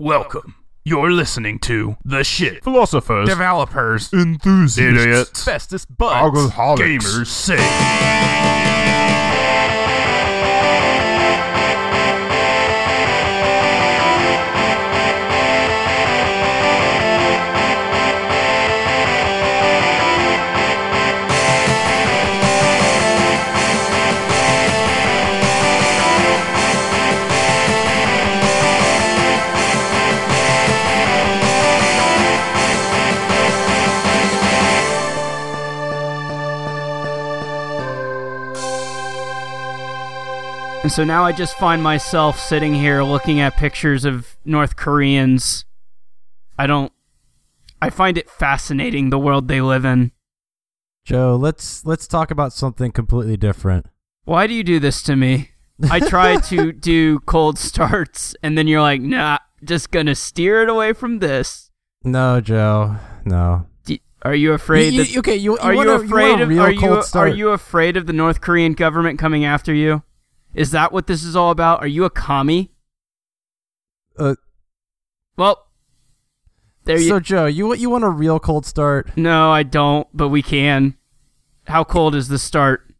Welcome. You're listening to The Shit. Philosophers, Developers. Enthusiasts, Idiots. Bestest gamers. Gamers. Say. And so now I just find myself sitting here looking at pictures of North Koreans. I don't. I find it fascinating the world they live in. Joe, let's let's talk about something completely different. Why do you do this to me? I try to do cold starts, and then you're like, nah, just gonna steer it away from this. No, Joe, no. Do- are you afraid You- that. okay, you, are want you afraid of are you are you afraid of the North Korean government coming after you? Is that what this is all about? Are you a commie? Uh, Well, there you so Joe, you want you want a real cold start? No, I don't, but we can. How cold is the start?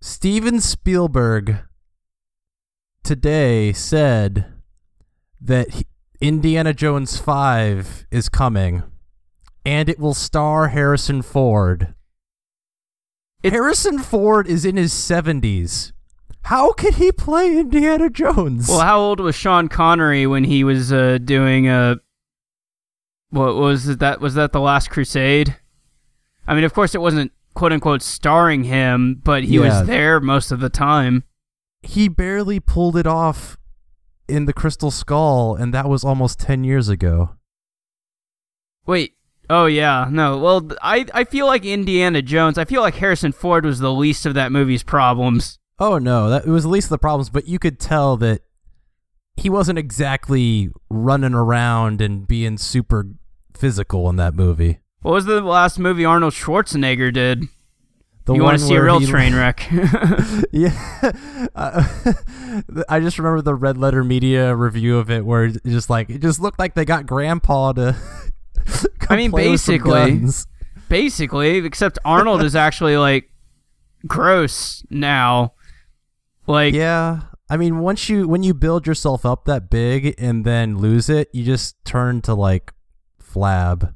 Steven Spielberg today said that he- Indiana Jones 5 is coming and it will star Harrison Ford. It- Harrison Ford is in his 70s. How could he play Indiana Jones? Well, how old was Sean Connery when he was uh, doing a? what was it that was that the Last Crusade? I mean, of course it wasn't quote unquote starring him, but he Yeah. was there most of the time. he barely pulled it off in the Crystal Skull and that was almost 10 years ago. Wait. Oh yeah, no. Well, I I feel like Indiana Jones. I feel like Harrison Ford was the least of that movie's problems. Oh no, that it was the least of the problems, but you could tell that he wasn't exactly running around and being super physical in that movie. What was the last movie Arnold Schwarzenegger did? The you want to see a real he- train wreck? yeah, uh, I just remember the Red Letter Media review of it, where it just like it just looked like they got Grandpa to. I mean, come play with some basically. Basically, except Arnold is actually like gross now. Like, Yeah, I mean, once you when you build yourself up that big and then lose it, you just turn to like flab.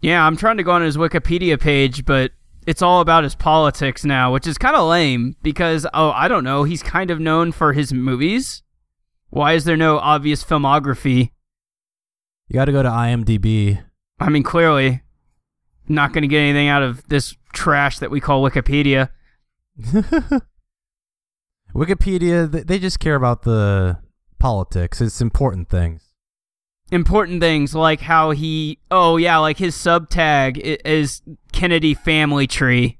yeah, I'm trying to go on his Wikipedia page, but it's all about his politics now, which is kind of lame because oh, I don't know, he's kind of known for his movies. Why is there no obvious filmography? You got to go to IMDb. I mean, clearly, not going to get anything out of this trash that we call Wikipedia. Wikipedia, th- they just care about the politics. It's important things. important things like how he oh yeah like his subtag is kennedy family tree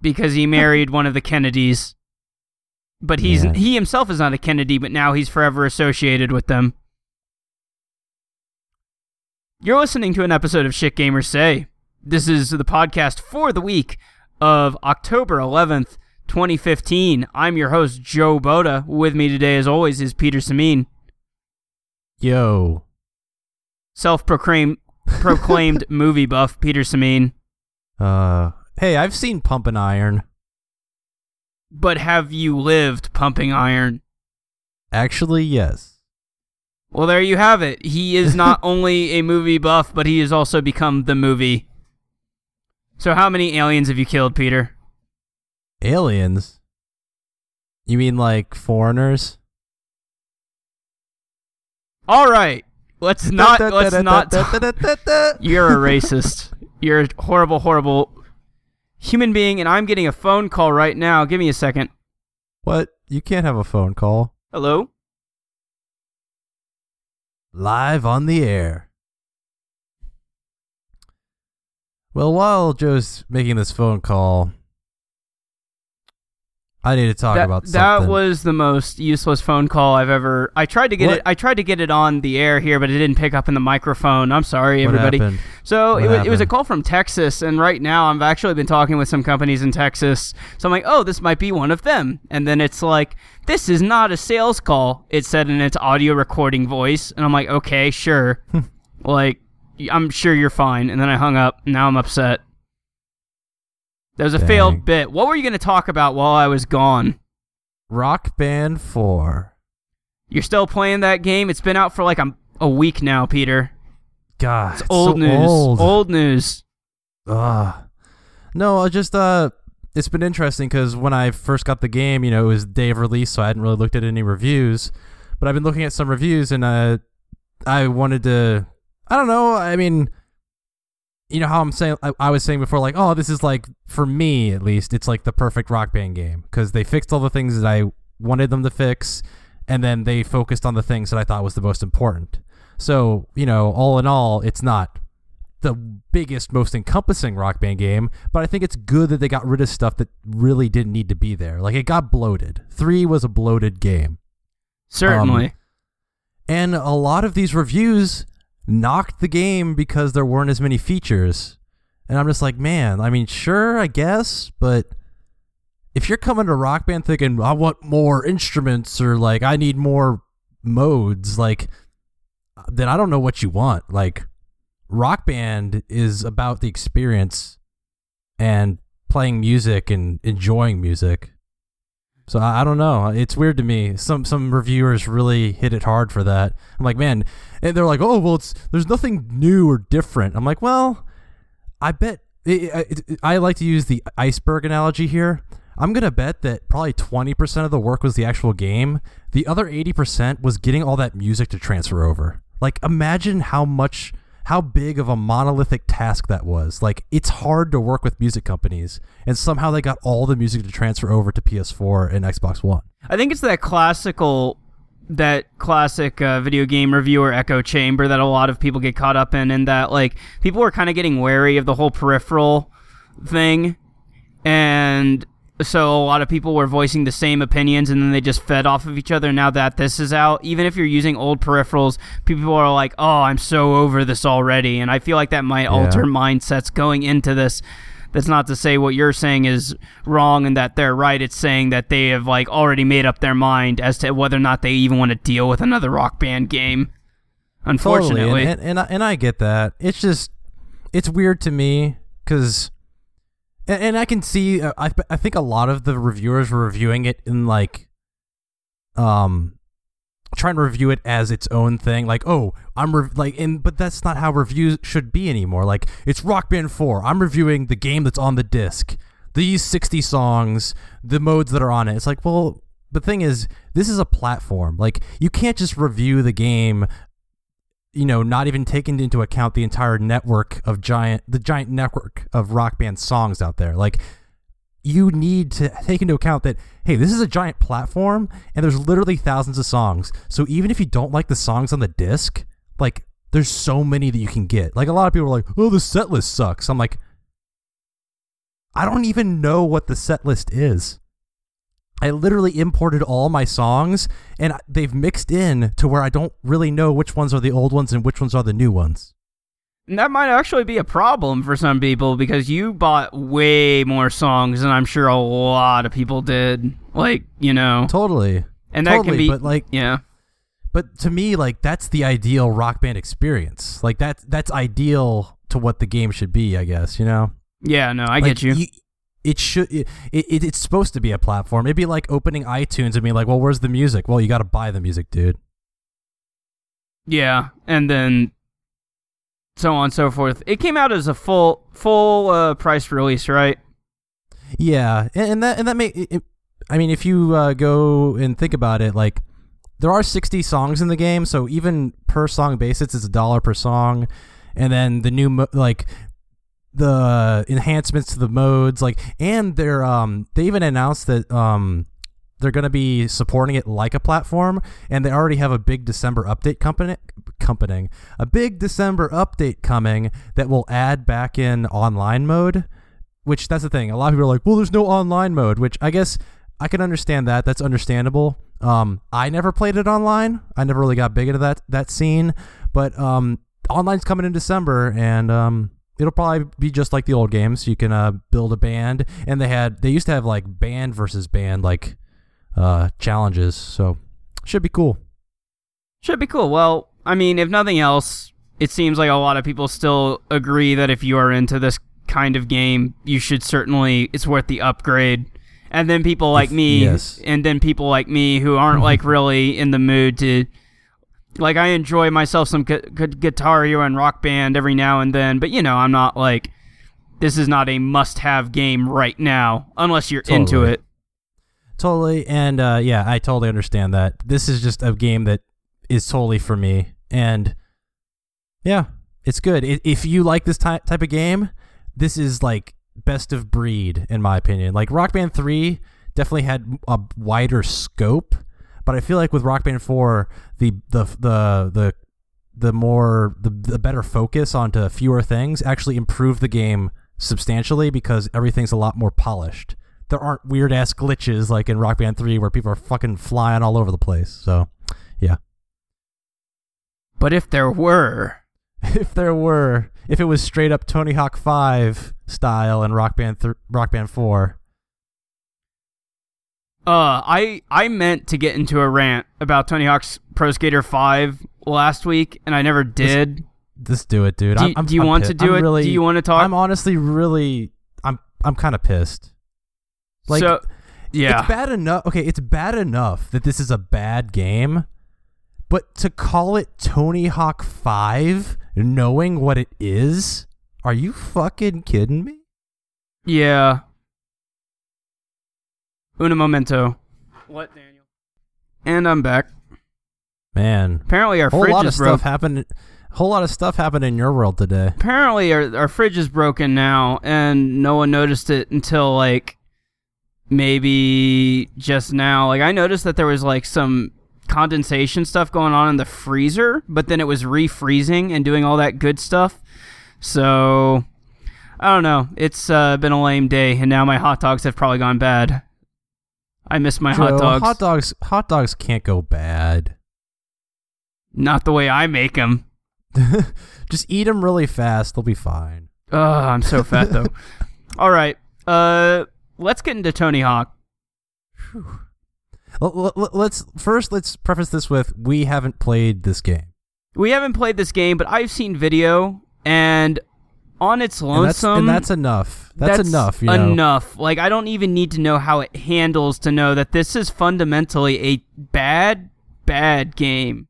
because he married one of the kennedys but he's Yeah. he himself is not a kennedy but now he's forever associated with them you're listening to an episode of shit gamers say this is the podcast for the week of october 11th 2015 i'm your host joe boda with me today as always is peter sameen Yo, self-proclaimed proclaimed movie buff Peter Sameen. uh, hey, I've seen Pumping Iron. But have you lived pumping iron? Actually, yes. Well, there you have it. He is not only a movie buff, but he has also become the movie. So, how many aliens have you killed, Peter? Aliens. You mean like foreigners? All right, let's not. Let's not. You're a racist. You're a horrible, horrible human being, and I'm getting a phone call right now. Give me a second. What? You can't have a phone call Hello. live on the air. Well, while Joe's making this phone call, I need to talk that, about that something. was the most useless phone call I've ever. I tried to get What? it. I tried to get it on the air here, but it didn't pick up in the microphone. I'm sorry, What everybody. happened? So What it was, it was a call from Texas, and right now I've actually been talking with some companies in Texas. So I'm like, oh, this might be one of them. And then it's like, this is not a sales call. It said in its audio recording voice, and I'm like, okay, sure. like, I'm sure you're fine. And then I hung up. Now I'm upset. That was a Dang. failed bit. What were you going to talk about while I was gone? Rock Band 4. You're still playing that game? It's been out for like a, a week now, Peter. God, It's it's old so news. Old. Old news. Ugh. No, I just uh, it's been interesting because when I first got the game, you know, it was day of release, so I hadn't really looked at any reviews. But I've been looking at some reviews, and uh, I wanted to, I don't know, I mean, you know how I'm saying, I, I was saying before, like, oh, this is like for me at least, it's like the perfect Rock Band game because they fixed all the things that I wanted them to fix, and then they focused on the things that I thought was the most important. So, you know, all in all, it's not the biggest, most encompassing rock band game, but I think it's good that they got rid of stuff that really didn't need to be there. Like it got bloated. Three was a bloated game. Certainly. Um, And a lot of these reviews knocked the game because there weren't as many features. And I'm just like, man, I mean, sure, I guess, but if you're coming to Rock Band thinking, I want more instruments or like I need more modes, like then I don't know what you want. Like Rock Band is about the experience and playing music and enjoying music. So I, I don't know. It's weird to me. Some some reviewers really hit it hard for that. I'm like, man, and they're like, oh well, it's there's nothing new or different. I'm like, well, I bet I I like to use the iceberg analogy here. I'm gonna bet that probably 20% of the work was the actual game. The other 80% was getting all that music to transfer over. Like, imagine how much, how big of a monolithic task that was. Like, it's hard to work with music companies, and somehow they got all the music to transfer over to PS4 and Xbox One. I think it's that classical, that classic uh, video game reviewer echo chamber that a lot of people get caught up in, and that like people are kind of getting wary of the whole peripheral thing, and so a lot of people were voicing the same opinions, and then they just fed off of each other. Now that this is out, even if you're using old peripherals, people are like, "Oh, I'm so over this already," and I feel like that might alter mindsets going into this. That's not to say what you're saying is wrong and that they're right. It's saying that they have like already made up their mind as to whether or not they even want to deal with another rock band game. Unfortunately, Totally, and, and, and, I, and I get that. It's just, it's weird to me because, and, and I can see. uh, I I think a lot of the reviewers were reviewing it in like, um, trying to review it as its own thing. Like, oh, I'm re- like, and but that's not how reviews should be anymore. Like, it's Rock Band Four. I'm reviewing the game that's on the disc. These 60 songs, the modes that are on it. It's like, well, the thing is, this is a platform. Like, you can't just review the game you know, not even taking into account the entire network of giant, the giant network of rock band songs out there. Like, you need to take into account that, hey, this is a giant platform and there's literally thousands of songs. So even if you don't like the songs on the disc, like, there's so many that you can get. Like, a lot of people are like, oh, the set list sucks. I'm like, I don't even know what the set list is. I literally imported all my songs and they've mixed in to where I don't really know which ones are the old ones and which ones are the new ones. And that might actually be a problem for some people because you bought way more songs than I'm sure a lot of people did. Like, you know, Totally. and that totally, can be, but like yeah, but to me like that's the ideal rock band experience. Like that's that's ideal to what the game should be, I guess, you know. yeah. No, I Like, get you. It should it, it it's supposed to be a platform. It'd be like opening iTunes and being like, "Well, where's the music?" Well, you got to buy the music, dude. Yeah, and then so on and so forth. It came out as a full full uh, price release, right? Yeah, and, and that and that may. It, I mean, if you uh, go and think about it, like there are sixty songs in the game, so even per song basis, it's a dollar per song, and then the new mo- like the enhancements to the modes, like, and they're um they even announced that um they're going to be supporting it like a platform, and they already have a big December update company accompanying a big December update coming that will add back in online mode which that's the thing. A lot of people are like, well, there's no online mode, which I guess I can understand that. That's understandable. Um, I never played it online. I never really got big into that that scene. But um, online's coming in December, and um, it'll probably be just like the old games. You can uh, build a band, and they had they used to have like band versus band like uh, challenges. So should be cool. Should be cool. Well, I mean, if nothing else, it seems like a lot of people still agree that if you are into this kind of game, you should certainly it's worth the upgrade. And then people like me, yes. and then people like me who aren't like really in the mood to, like, I enjoy myself some gu- good Guitar Hero and Rock Band every now and then, but you know, I'm not like, this is not a must-have game right now unless you're into it. Totally, and uh, yeah, I totally understand that. This is just a game that is totally for me, and yeah, it's good. If you like this ty- type of game, this is like best of breed in my opinion. Like Rock Band Three definitely had a wider scope, but I feel like with Rock Band Four, the the the the the more the, the better focus onto fewer things actually improved the game substantially because everything's a lot more polished. There aren't weird ass glitches like in Rock Band 3 where people are fucking flying all over the place. So, yeah. But if there were, if there were, if it was straight up Tony Hawk 5 style in Rock Band th- Rock Band 4, Uh, I I meant to get into a rant about Tony Hawk's Pro Skater 5 last week, and I never did. just do it, dude. Do I'm, do you I'm want to do I'm it? Really, Do you want to talk? I'm honestly really I'm I'm kind of pissed. Like so, yeah, It's bad enough. Okay, it's bad enough that this is a bad game, but to call it Tony Hawk 5 knowing what it is, are you fucking kidding me? yeah. Una momento. What, Daniel? And I'm back. Man, Apparently our a whole fridge lot of is broke. stuff happened. Whole lot of stuff happened in your world today. Apparently our our fridge is broken now, and no one noticed it until like maybe just now. Like I noticed that there was like some condensation stuff going on in the freezer, but then it was refreezing and doing all that good stuff. So I don't know. It's uh, been a lame day, and now my hot dogs have probably gone bad. I miss my hot dogs. Hot dogs. Hot dogs can't go bad. Not the way I make them. Just eat them really fast. They'll be fine. Oh, I'm so fat though. all right. Uh, let's get into Tony Hawk. Let's first let's preface this with we haven't played this game. We haven't played this game, but I've seen video, and on its And that's, lonesome, and that's enough. That's, enough. You know? enough. Like I don't even need to know how it handles to know that this is fundamentally a bad, bad game.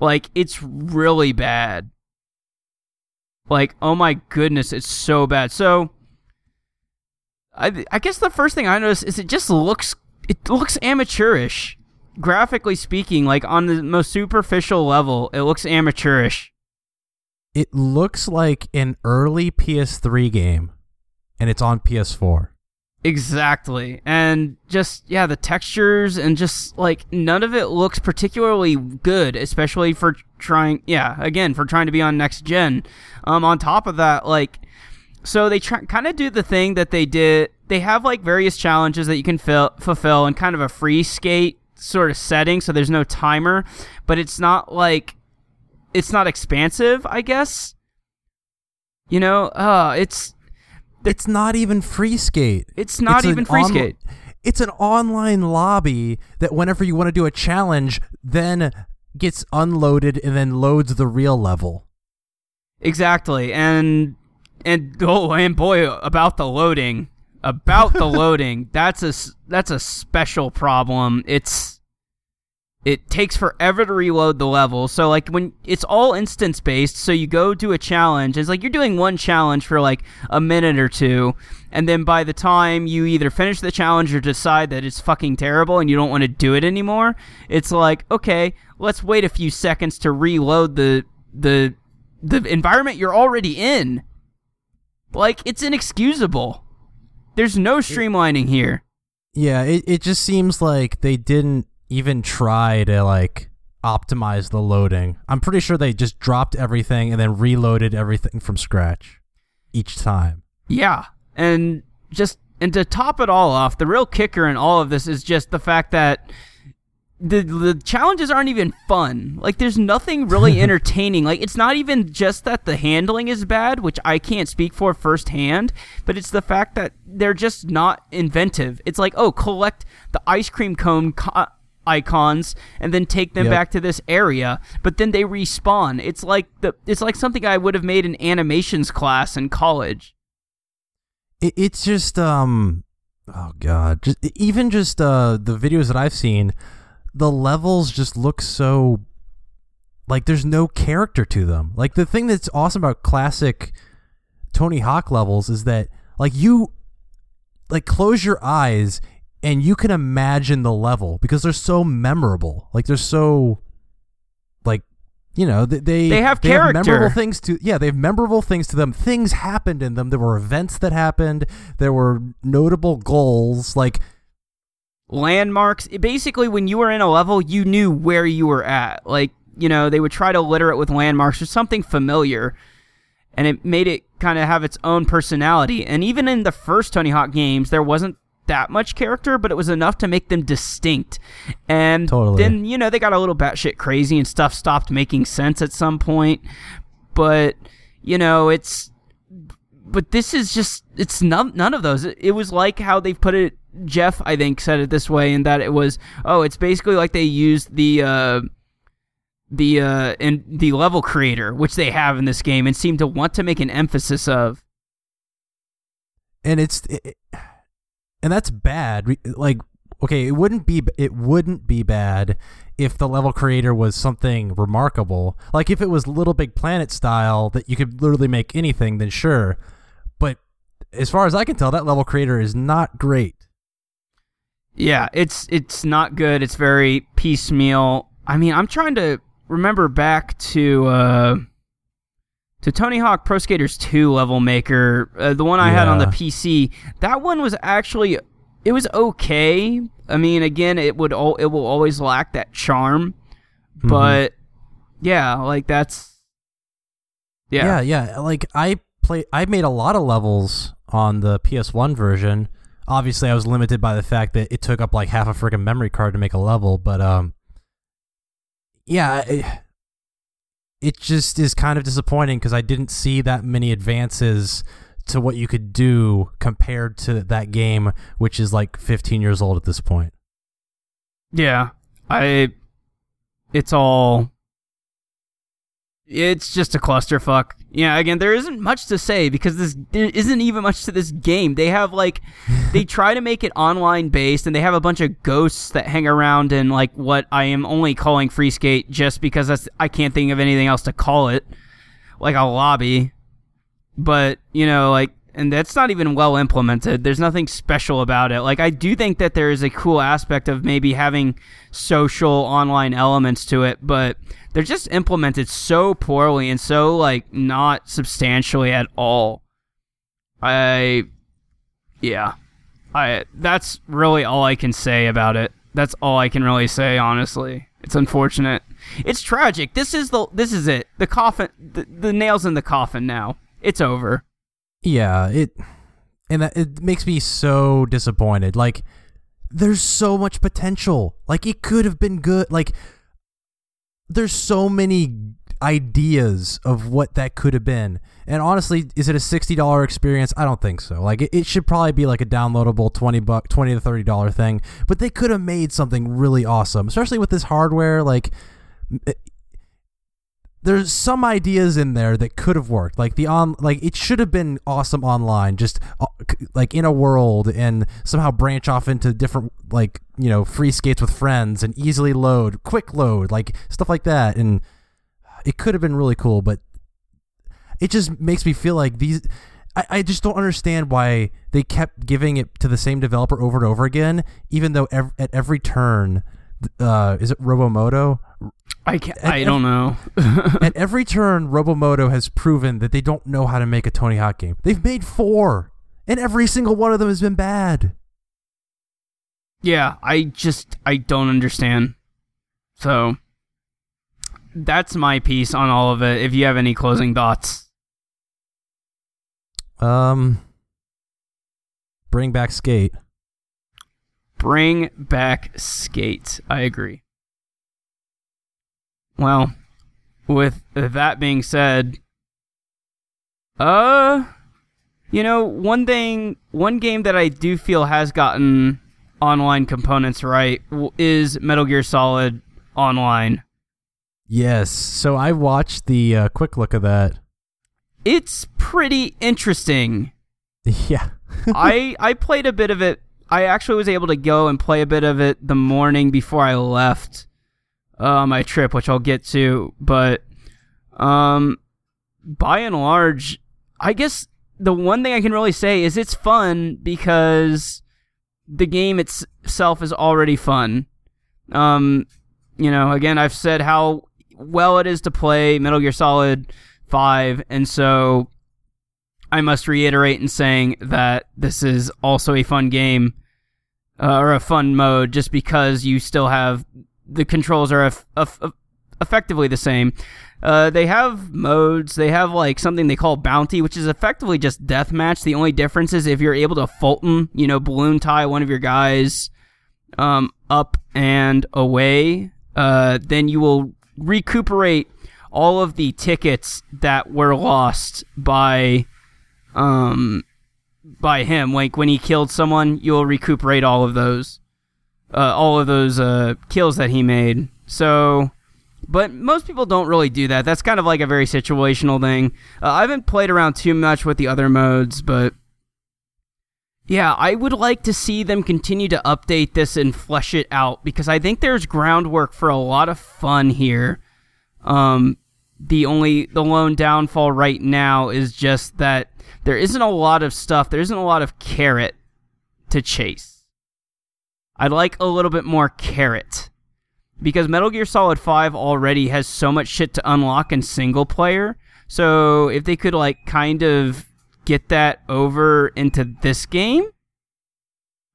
Like it's really bad. Like oh my goodness, it's so bad. So, I I guess the first thing I noticed is it just looks it looks amateurish, graphically speaking. Like on the most superficial level, it looks amateurish. It looks like an early PS3 game, and it's on PS4. Exactly. And just yeah, the textures and just like none of it looks particularly good, especially for trying yeah, again, for trying to be on next gen. Um on top of that, like so they try kind of do the thing that they did they have like various challenges that you can fill, fulfill in kind of a free skate sort of setting so there's no timer, but it's not like it's not expansive, I guess. You know, uh it's It's not even free skate. it's not an even free on- skate. It's an online lobby that whenever you want to do a challenge, then gets unloaded and then loads the real level. Exactly, and and oh, and boy, about the loading, about the loading. That's a that's a special problem. It's it takes forever to reload the level. So like when it's all instance based, so you go do a challenge. It's like you're doing one challenge for like a minute or two, and then by the time you either finish the challenge or decide that it's fucking terrible and you don't want to do it anymore, it's like okay, let's wait a few seconds to reload the the the environment you're already in. Like it's inexcusable. There's no streamlining here. Yeah, it, it just seems like they didn't even try to like optimize the loading. I'm pretty sure they just dropped everything and then reloaded everything from scratch each time. Yeah, and just And to top it all off, the real kicker in all of this is just the fact that the the challenges aren't even fun. Like there's nothing really entertaining. Like it's not even just that the handling is bad, which I can't speak for firsthand, but it's the fact that they're just not inventive. It's like, "Oh, collect the ice cream cone co- icons and then take them Yep. back to this area, but then they respawn." It's like the it's like something I would have made in animations class in college. it, it's just um oh god just even just uh the videos that i've seen the levels just look so like there's no character to them like the thing that's awesome about classic tony hawk levels is that like you like close your eyes and you can imagine the level because they're so memorable like they're so like you know they they, They have memorable character. things to yeah they have memorable things to them things happened in them there were events that happened there were notable goals like landmarks. Basically, when you were in a level, you knew where you were at. Like, you know, they would try to litter it with landmarks or something familiar, and it made it kind of have its own personality. And even in the first Tony Hawk games, there wasn't that much character, but it was enough to make them distinct. And Totally. then, you know, they got a little batshit crazy and stuff stopped making sense at some point. But, you know, it's but this is just it's none, none of those it, it was like how they put it jeff i think said it this way in that it was oh it's basically like they used the uh the uh and the level creator which they have in this game and seem to want to make an emphasis of and it's it, it- and that's bad like okay it wouldn't be it wouldn't be bad if the level creator was something remarkable. Like if it was little big planet style that you could literally make anything then sure. But as far as i can tell that level creator is not great. Yeah it's it's not good. It's very piecemeal. I mean i'm trying to remember back to uh to Tony Hawk Pro Skaters 2 level maker, uh, the one I had on the PC, that one was actually it was okay. I mean, again, it would all it will always lack that charm, Mm-hmm. but yeah, like that's yeah yeah. yeah like i play i made a lot of levels on the ps1 version obviously i was limited by the fact that it took up like half a freaking memory card to make a level but um yeah it, just is kind of disappointing because i didn't see that many advances to what you could do compared to that game which is like 15 years old at this point Yeah. I it's all it's just a clusterfuck. Yeah, again, there isn't much to say because this there isn't even much to this game. They have like they try to make it online based and they have a bunch of ghosts that hang around in like what I am only calling free skate just because that's I can't think of anything else to call it. Like a lobby. But, you know, like and that's not even well implemented. There's nothing special about it. Like I do think that there is a cool aspect of maybe having social online elements to it, but they're just implemented so poorly and so like not substantially at all. I yeah. I that's really all I can say about it. That's all I can really say honestly. It's unfortunate. It's tragic. This is the this is it. The coffin the, the nails in the coffin now. It's over. Yeah, it and that, it makes me so disappointed. Like there's so much potential. Like it could have been good. Like there's so many ideas of what that could have been. And honestly, is it a $60 experience? I don't think so. Like it, it should probably be like a downloadable 20 buck 20 to 30 dollar thing, but they could have made something really awesome, especially with this hardware like there's some ideas in there that could have worked. Like the on like it should have been awesome online just uh, like in a world and somehow branch off into different like you know free skates with friends and easily load quick load like stuff like that. And it could have been really cool but it just makes me feel like these I, I just don't understand why they kept giving it to the same developer over and over again even though ev- at every turn uh, is it robomodo I can't, And- I don't know. at every turn, Robomodo has proven that they don't know how to make a Tony Hawk game. They've made four, and every single one of them has been bad. yeah, I just I don't understand. So that's my piece on all of it. If you have any closing thoughts. Um, bring back skate. Bring back skate. I agree. Well, with that being said, uh, you know, one thing, one game that I do feel has gotten online components right is Metal Gear Solid Online. Yes. So I watched the uh, quick look of that. It's pretty interesting. Yeah. I I played a bit of it. I actually was able to go and play a bit of it the morning before I left on my trip, which I'll get to. But um, by and large, I guess the one thing I can really say is it's fun because the game it's- itself is already fun. Um, you know, again, I've said how well it is to play Metal Gear Solid 5, and so I must reiterate in saying that this is also a fun game uh, or a fun mode just because you still have the controls are eff- eff- eff- effectively the same. Uh, they have modes. They have like something they call bounty, which is effectively just deathmatch. The only difference is if you're able to Fulton, you know, balloon tie one of your guys um, up and away, uh, then you will recuperate all of the tickets that were lost by um by him like when he killed someone you'll recuperate all of those uh, all of those uh, kills that he made. So but most people don't really do that. That's kind of like a very situational thing. Uh, i haven't played around too much with the other modes but yeah i would like to see them continue to update this and flesh it out because i think there's groundwork for a lot of fun here. Um the only the lone downfall right now is just that there isn't a lot of stuff. There isn't a lot of carrot to chase i'd like a little bit more carrot because metal gear solid 5 already has so much shit to unlock in single player so if they could like kind of get that over into this game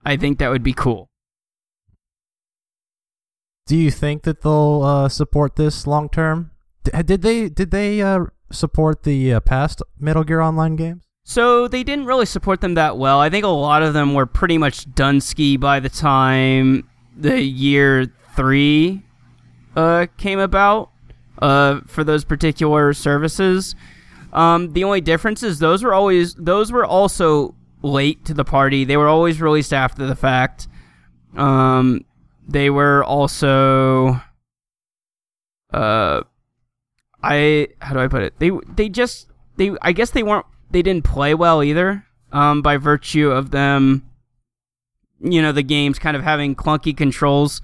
i think that would be cool Do you think that they'll uh, support this long term? Did they did they uh, support the uh, past Metal Gear Online games? So they didn't really support them that well. I think a lot of them were pretty much done ski by the time the year three uh, came about uh, for those particular services. Um, the only difference is those were always those were also late to the party. They were always released after the fact. Um, they were also uh I how do I put it? They they just they I guess they weren't they didn't play well either. Um, by virtue of them, you know, the games kind of having clunky controls.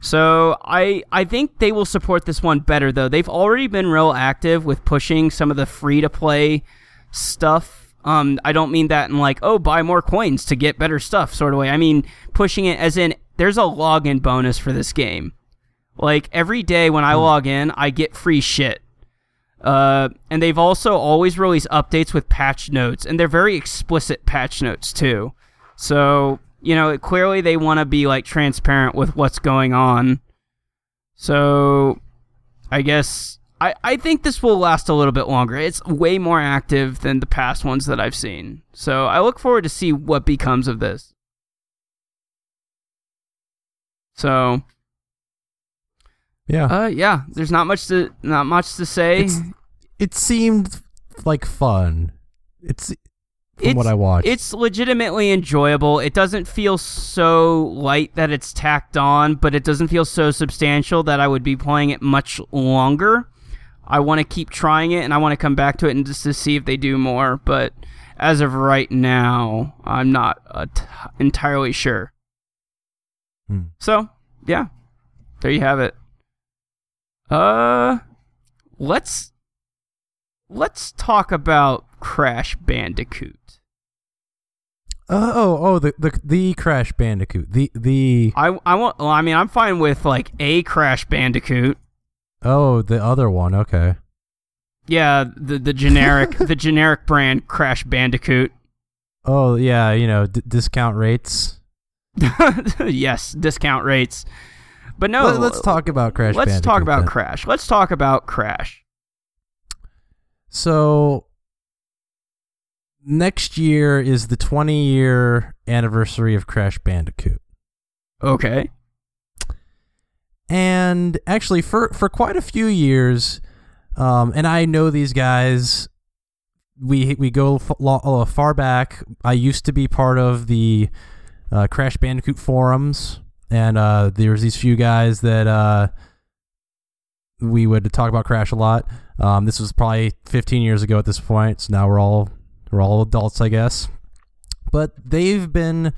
So I I think they will support this one better though. They've already been real active with pushing some of the free to play stuff. Um, I don't mean that in like oh buy more coins to get better stuff sort of way. I mean pushing it as in there's a login bonus for this game. Like every day when I log in, I get free shit. Uh, and they've also always released updates with patch notes, and they're very explicit patch notes too. So you know, clearly they want to be like transparent with what's going on. So I guess I I think this will last a little bit longer. It's way more active than the past ones that I've seen. So I look forward to see what becomes of this. So Yeah, uh yeah, there's not much to not much to say. It's- it seemed like fun. It's from It's- what I watched. It's legitimately enjoyable. It doesn't feel so light that it's tacked on, but it doesn't feel so substantial that I would be playing it much longer. I want to keep trying it, and I want to come back to it and just to see if they do more. But as of right now, I'm not uh, t- entirely sure. Hmm. So yeah, there you have it. Uh, let's let's talk about Crash Bandicoot. Uh, oh oh the, the the Crash Bandicoot the the I I want. Well, I mean, I'm fine with like a Crash Bandicoot. oh the other one. Okay. Yeah, the the generic the generic brand Crash Bandicoot. Oh yeah, you know d- discount rates. yes, discount rates. But no, Let, us talk about Crash. Let's Bandicoot talk about then. Crash. Let's talk about Crash. So next year is the 20 year anniversary of Crash Bandicoot. Okay. and actually for for quite a few years um and i know these guys we we go far back i used to be part of the uh, crash bandicoot forums and uh there's these few guys that uh we would talk about crash a lot um this was probably 15 years ago at this point so now we're all we're all adults i guess but they've been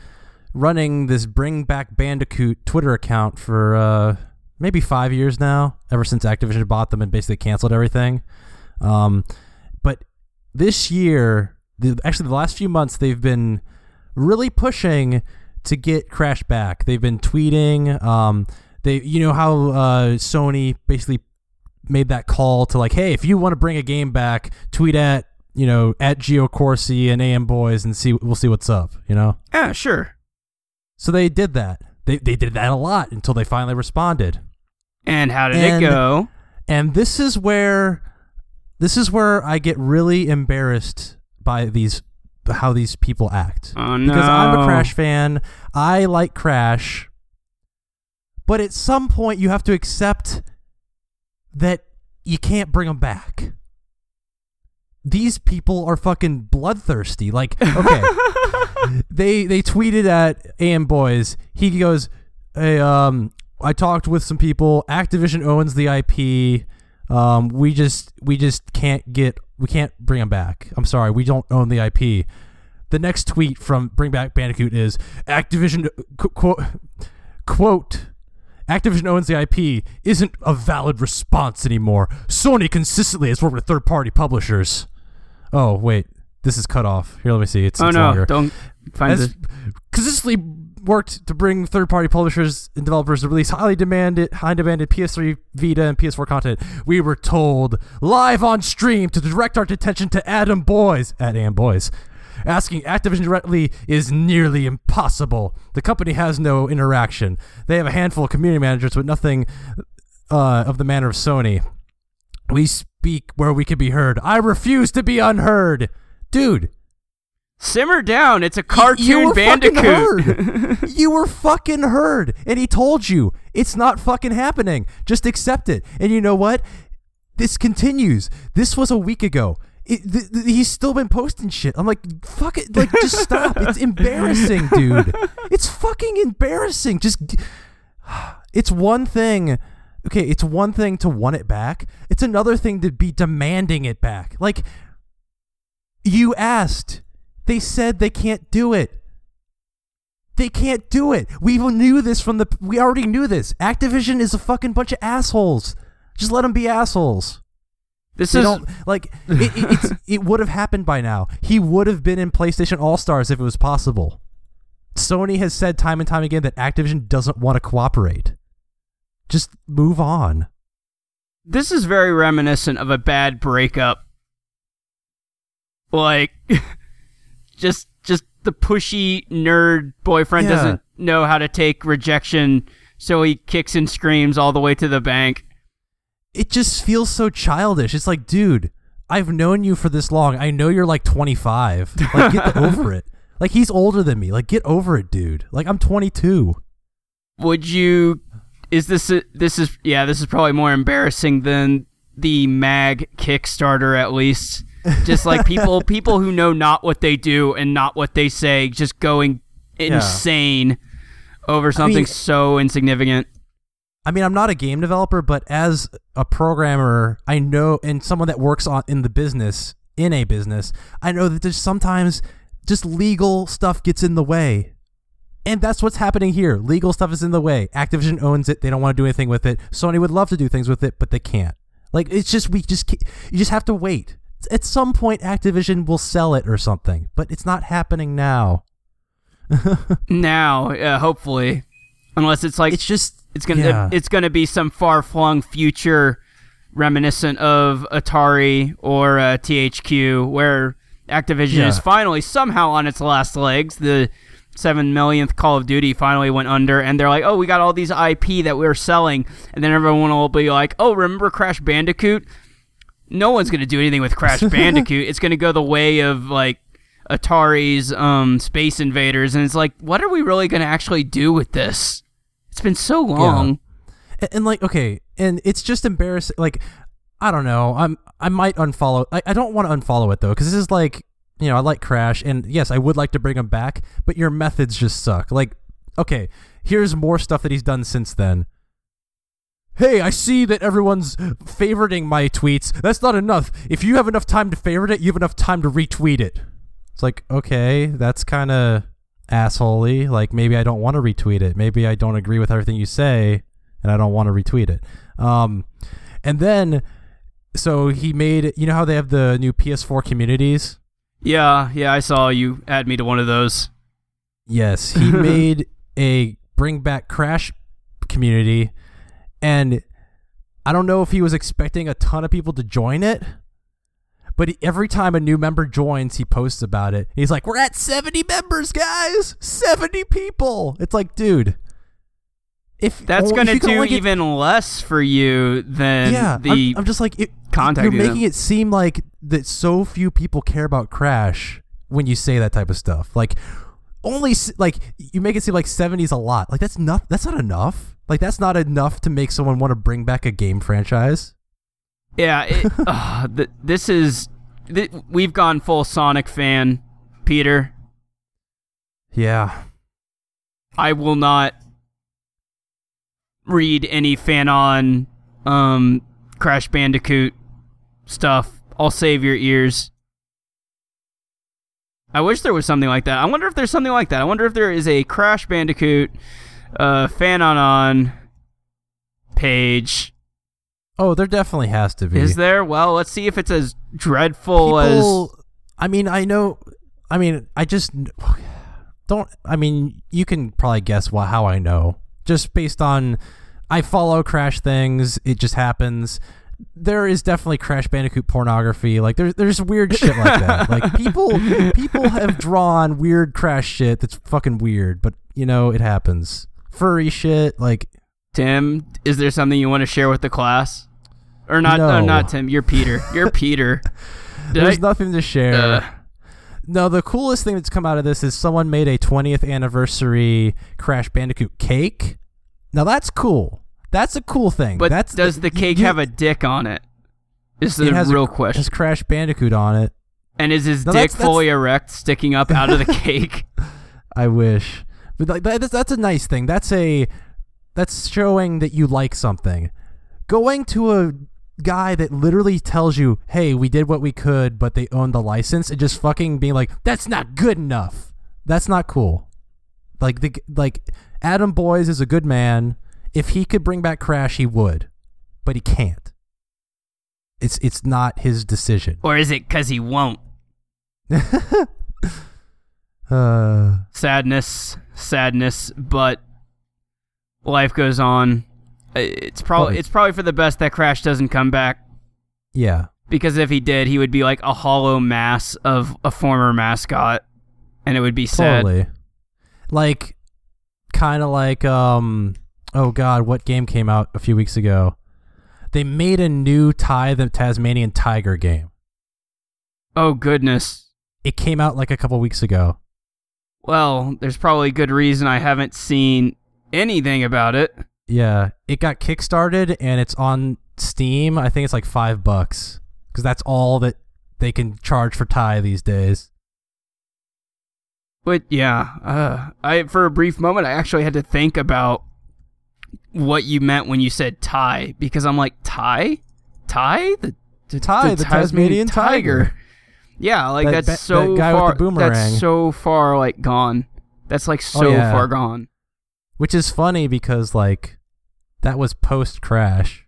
running this bring back bandicoot twitter account for uh maybe five years now, ever since Activision bought them and basically canceled everything. Um, but this year, the, actually the last few months, they've been really pushing to get Crash back. They've been tweeting. Um, they, you know how uh, Sony basically made that call to like, hey, if you want to bring a game back, tweet at you know at Gio Corsi and Adam Boyes and see we'll see what's up. You know. Yeah, sure. So they did that. They they did that a lot until they finally responded. And how did And- it go? And this is where this is where I get really embarrassed by these how these people act. Oh no. Because I'm a Crash fan. I like Crash. But at some point you have to accept that you can't bring them back. These people are fucking bloodthirsty. Like, okay. they they tweeted at Adam Boyes. He goes, "Hey, um, I talked with some people. Activision owns the IP. Um, we just we just can't get we can't bring them back. I'm sorry, we don't own the IP." The next tweet from Bring Back Bandicoot is Activision qu- quote quote Activision owns the IP isn't a valid response anymore. Sony consistently has worked with third party publishers. Oh wait, this is cut off. Here, let me see. It's, oh it's no! longer Don't find this. consistently worked to bring third-party publishers and developers to release highly demanded, high-demanded PS3, Vita, and PS4 content. We were told live on stream to direct our attention to Adam Boyes at Adam Boyes. Asking Activision directly is nearly impossible. The company has no interaction. They have a handful of community managers, but nothing uh, of the manner of Sony. We speak where we can be heard. I refuse to be unheard. Dude, Simmer down. It's a you cartoon were fucking bandicoot. heard. you were fucking heard. And he told you it's not fucking happening. Just accept it. And you know what? This continues. This was a week ago. It, th- th- he's still been posting shit. I'm like, fuck it. Like, just stop. It's embarrassing, dude. It's fucking embarrassing. Just. It's one thing. Okay, it's one thing to want it back. It's another thing to be demanding it back. Like, you asked. They said they can't do it. They can't do it. We knew this from the. We already knew this. Activision is a fucking bunch of assholes. Just let them be assholes. This They is like. It, it, it's, it would have happened by now. He would have been in PlayStation All Stars if it was possible. Sony has said time and time again that Activision doesn't want to cooperate. Just move on. this is very reminiscent of a bad breakup. Like, just just the pushy nerd boyfriend Yeah. doesn't know how to take rejection, so he kicks and screams all the way to the bank. it just feels so childish. It's like, dude, I've known you for this long. I know you're like 25. Like, get over it. Like, he's older than me. Like, get over it, dude. Like, I'm 22. Would you? Is this a, this is yeah? This is probably more embarrassing than the Mag Kickstarter, at least. Just like people people who know not what they do and not what they say, just going insane over something mean- so insignificant. I mean, I'm not a game developer, but as a programmer, I know, and someone that works on in the business, in a business, I know that there's sometimes just legal stuff gets in the way. And that's what's happening here. Legal stuff is in the way. Activision owns it. They don't want to do anything with it. Sony would love to do things with it, but they can't. Like it's just we just you just have to wait. At some point, Activision will sell it or something, but it's not happening now. Now, uh, hopefully, unless it's like It's just It's gonna yeah. it's gonna be some far flung future reminiscent of Atari or uh, THQ, where Activision Yeah. is finally somehow on its last legs. The seven millionth Call of Duty finally went under, and they're like, "Oh, we got all these IP that we are selling," and then everyone will be like, "Oh, remember Crash Bandicoot?" No one's gonna do anything with Crash Bandicoot. It's gonna go the way of like Atari's um, Space Invaders, and it's like, what are we really going to actually do with this? It's been so long. and, and like okay and it's just embarrassing like i don't know i'm i might unfollow i, I don't want to unfollow it though because this is like you know i like crash and yes i would like to bring him back but your methods just suck like okay here's more stuff that he's done since then Hey, I see that everyone's favoriting my tweets. That's not enough. If you have enough time to favorite it, you have enough time to retweet it. It's like, okay, that's kind of assholey. Like maybe I don't want to retweet it. Maybe I don't agree with everything you say, and I don't want to retweet it. Um, and then, so he made. You know how they have the new PS4 communities? Yeah, yeah, I saw you add me to one of those. Yes, he made a bring back Crash community, and I don't know if he was expecting a ton of people to join it. But he- every time a new member joins, he posts about it. He's like, "We're at 70 members, guys! 70 people!" It's like, dude, if That's going to do get- even less for you than yeah, the. I'm, I'm just like it, contacting You're making them. it seem like that so few people care about Crash when you say that type of stuff. Like only like you make it seem like 70's a lot. Like that's not that's not enough. Like that's not enough to make someone want to bring back a game franchise. Yeah, it, uh, th- this is. Th- we've gone full Sonic fan, Peter. Yeah. I will not read any fan on um, Crash Bandicoot stuff. I'll save your ears. I wish there was something like that. I wonder if there's something like that. I wonder if there is a Crash Bandicoot uh, fan on on page. Oh, there definitely has to be. Is there? Well, let's see if it's as dreadful as. I mean, I know. I mean, I just don't. I mean, you can probably guess why, how I know, just based on I follow Crash things. It just happens. There is definitely Crash Bandicoot pornography. Like there's there's weird shit like that. Like people people have drawn weird Crash shit that's fucking weird, but you know it happens. Furry shit, like Tim, is there something you want to share with the class? Or not? No. No, not Tim. You're Peter. You're Peter. Did there's I- nothing to share. Uh, No, the coolest thing that's come out of this is someone made a 20th anniversary Crash Bandicoot cake. Now that's cool. That's a cool thing. but that's does the cake you- have a dick on it? Is the a- real It question. has Crash Bandicoot on it. and is his No, dick that's- that's- fully erect, sticking up out of the cake? I wish, but like that's, that's a nice thing. That's a that's showing that you like something. Going to a guy that literally tells you, "Hey, we did what we could, but they own the license," and just fucking being like, "That's not good enough." That's not cool. Like the like Adam Boyes is a good man. If he could bring back Crash, he would, but he can't. It's it's not his decision. or is it because he won't? Uh, Sadness, sadness, but life goes on. It's probably Probably. it's probably for the best that Crash doesn't come back yeah. because if he did, he would be like a hollow mass of a former mascot, and it would be sad. Totally. Like, kind of like, um, oh god, what game came out a few weeks ago? They made a new Ty the Tasmanian Tiger game. Oh goodness. It came out like a couple weeks ago. Well, there's probably good reason I haven't seen anything about it. Yeah, it got kickstarted and it's on Steam. I think it's like five bucks because that's all that they can charge for Ty these days. But yeah, uh, I for a brief moment I actually had to think about what you meant when you said Thai because I'm like Thai, Thai, the, the Ty, the Tasmanian tiger. Yeah, like That that's so that far. the. That's so far like gone. That's like so Oh, yeah. far gone. Which is funny because like that was post Crash.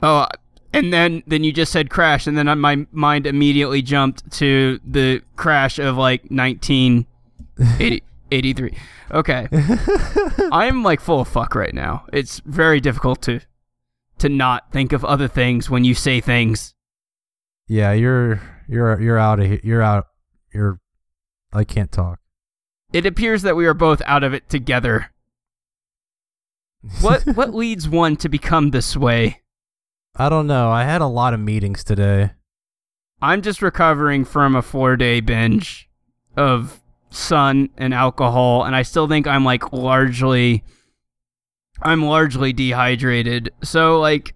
Oh, uh, and then then you just said crash, and then my mind immediately jumped to the crash of like 1983. Okay, I'm like full of fuck right now. It's very difficult to to not think of other things when you say things. Yeah, you're you're you're out of here. You're out. You're. I can't talk. It appears that we are both out of it together. What what leads one to become this way? I don't know. I had a lot of meetings today. I'm just recovering from a four day binge of sun and alcohol, and I still think I'm like largely, I'm largely dehydrated. So like,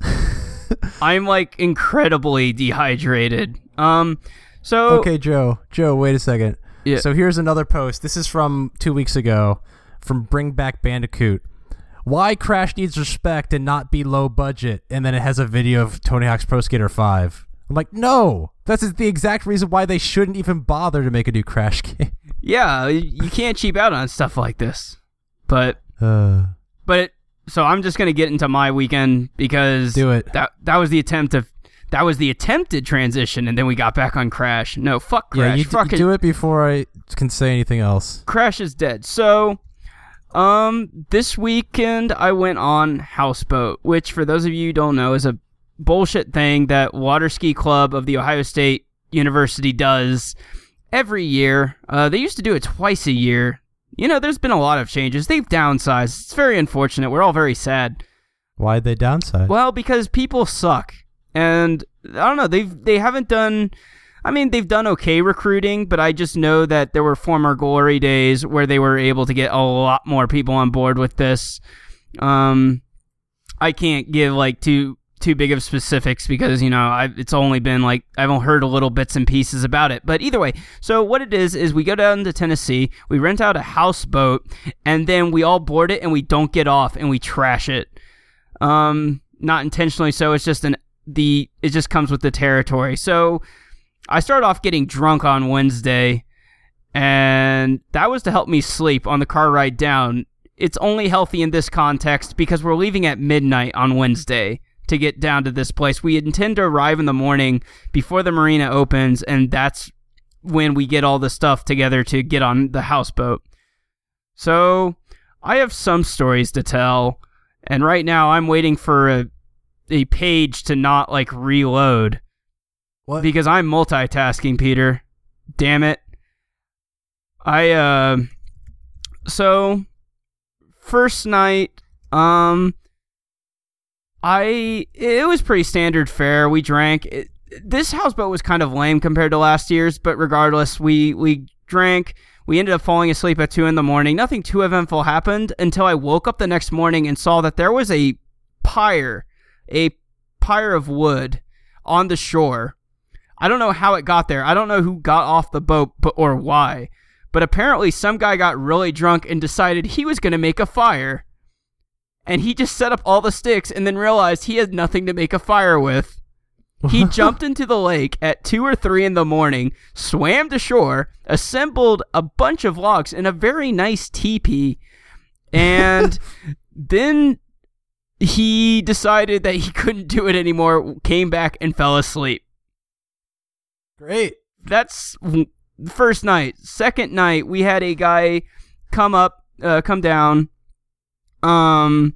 I'm like incredibly dehydrated. Um, so Okay, Joe. Joe, wait a second. Yeah. So here's another post. This is from two weeks ago from Bring Back Bandicoot. Why Crash needs respect and not be low budget, and then it has a video of Tony Hawk's Pro Skater 5. I'm like, no, that's the exact reason why they shouldn't even bother to make a new Crash game. yeah, you can't cheap out on stuff like this. But Uh, but so I'm just gonna get into my weekend because Do it. That that was the attempt of that was the attempted transition, and then we got back on Crash. No, fuck Crash. yeah, you, d- you do it before I can say anything else. Crash is dead. So, um, this weekend I went on Houseboat, which for those of you who don't know is a bullshit thing that Water Ski Club of the Ohio State University does every year. Uh, they used to do it twice a year. You know, there's been a lot of changes. They've downsized. It's very unfortunate. We're all very sad. Why'd they downsize? Well, because people suck, and I don't know. They've they haven't done. I mean, they've done okay recruiting, but I just know that there were former glory days where they were able to get a lot more people on board with this. Um, I can't give like too too big of specifics because you know I, it's only been like I've heard a little bits and pieces about it. But either way, so what it is is we go down to Tennessee, we rent out a houseboat, and then we all board it and we don't get off and we trash it. Um, not intentionally so. It's just an the it just comes with the territory. So I started off getting drunk on Wednesday, and that was to help me sleep on the car ride down. It's only healthy in this context because we're leaving at midnight on Wednesday to get down to this place. We intend to arrive in the morning before the marina opens, and that's when we get all the stuff together to get on the houseboat. So I have some stories to tell, and right now I'm waiting for a a page to not like reload what? because I'm multitasking, Peter. Damn it. I uh so first night um I it was pretty standard fare. We drank. It, this houseboat was kind of lame compared to last year's, but regardless, we we drank. We ended up falling asleep at two in the morning. Nothing too eventful happened until I woke up the next morning and saw that there was a pyre, a pyre of wood on the shore. I don't know how it got there. I don't know who got off the boat, but or why. But apparently, some guy got really drunk and decided he was going to make a fire and he just set up all the sticks and then realized he had nothing to make a fire with. He jumped into the lake at 2 or 3 in the morning, swam to shore, assembled a bunch of logs in a very nice teepee, and then he decided that he couldn't do it anymore, came back and fell asleep. Great. That's first night. Second night, we had a guy come up, uh, come down. Um,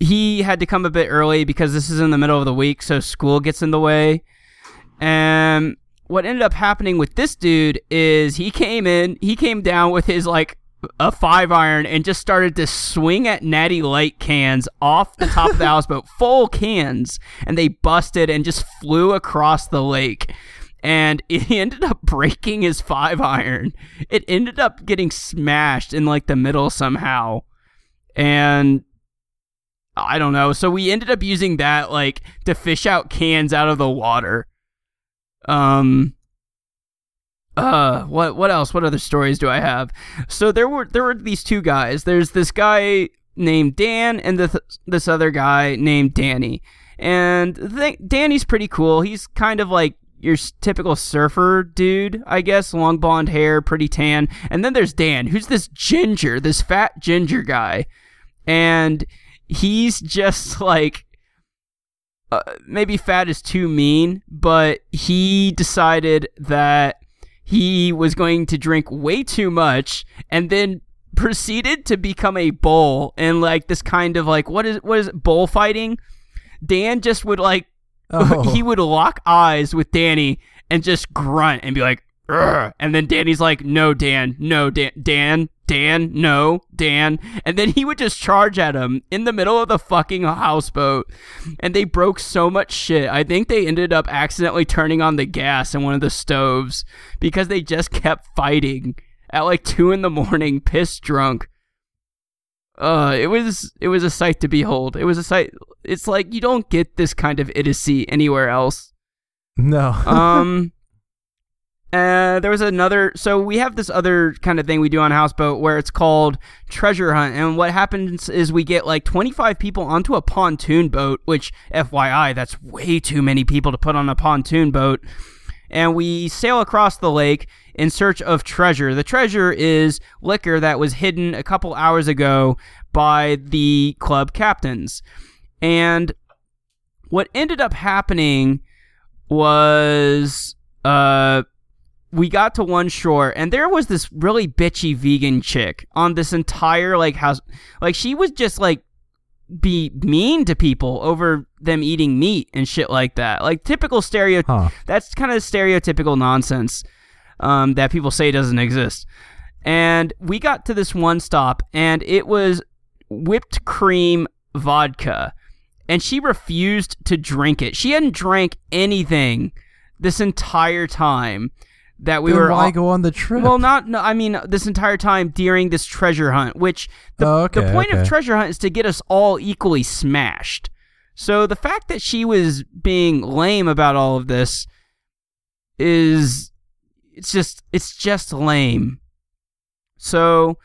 he had to come a bit early because this is in the middle of the week, so school gets in the way. And what ended up happening with this dude is he came in, he came down with his like a five iron and just started to swing at Natty Light cans off the top of the houseboat, full cans, and they busted and just flew across the lake. And he ended up breaking his five iron. It ended up getting smashed in like the middle somehow. And I don't know. So we ended up using that like to fish out cans out of the water. Um uh what what else? What other stories do I have? So there were there were these two guys. There's this guy named Dan and this this other guy named Danny. And th- Danny's pretty cool. He's kind of like your typical surfer dude, I guess, long blonde hair, pretty tan. And then there's Dan, who's this ginger, this fat ginger guy. And he's just like uh, maybe fat is too mean, but he decided that he was going to drink way too much and then proceeded to become a bull and like this kind of like what is what is it, bullfighting? Dan just would like Oh. he would lock eyes with Danny and just grunt and be like, "Urgh." and then Danny's like, "No, Dan, no, Dan, Dan, Dan, no, Dan. And then he would just charge at him in the middle of the fucking houseboat. And they broke so much shit. I think they ended up accidentally turning on the gas in one of the stoves because they just kept fighting at like two in the morning, pissed drunk. Uh, it was it was a sight to behold. It was a sight. It's like you don't get this kind of idiocy anywhere else. No. Um, uh, there was another. So we have this other kind of thing we do on Houseboat where it's called treasure hunt, and what happens is we get like 25 people onto a pontoon boat. Which, FYI, that's way too many people to put on a pontoon boat. And we sail across the lake in search of treasure. The treasure is liquor that was hidden a couple hours ago by the club captains. And what ended up happening was uh we got to one shore and there was this really bitchy vegan chick on this entire like house like she was just like be mean to people over them eating meat and shit like that. Like typical stereo Huh. that's kind of stereotypical nonsense um, that people say doesn't exist. And we got to this one stop and it was whipped cream vodka and she refused to drink it. She hadn't drank anything this entire time that we Then were why on- go on the trip? well, not no. I mean, this entire time during this treasure hunt, which the Oh, okay, the point of treasure hunt is to get us all equally smashed. So the fact that she was being lame about all of this is it's just it's just lame. So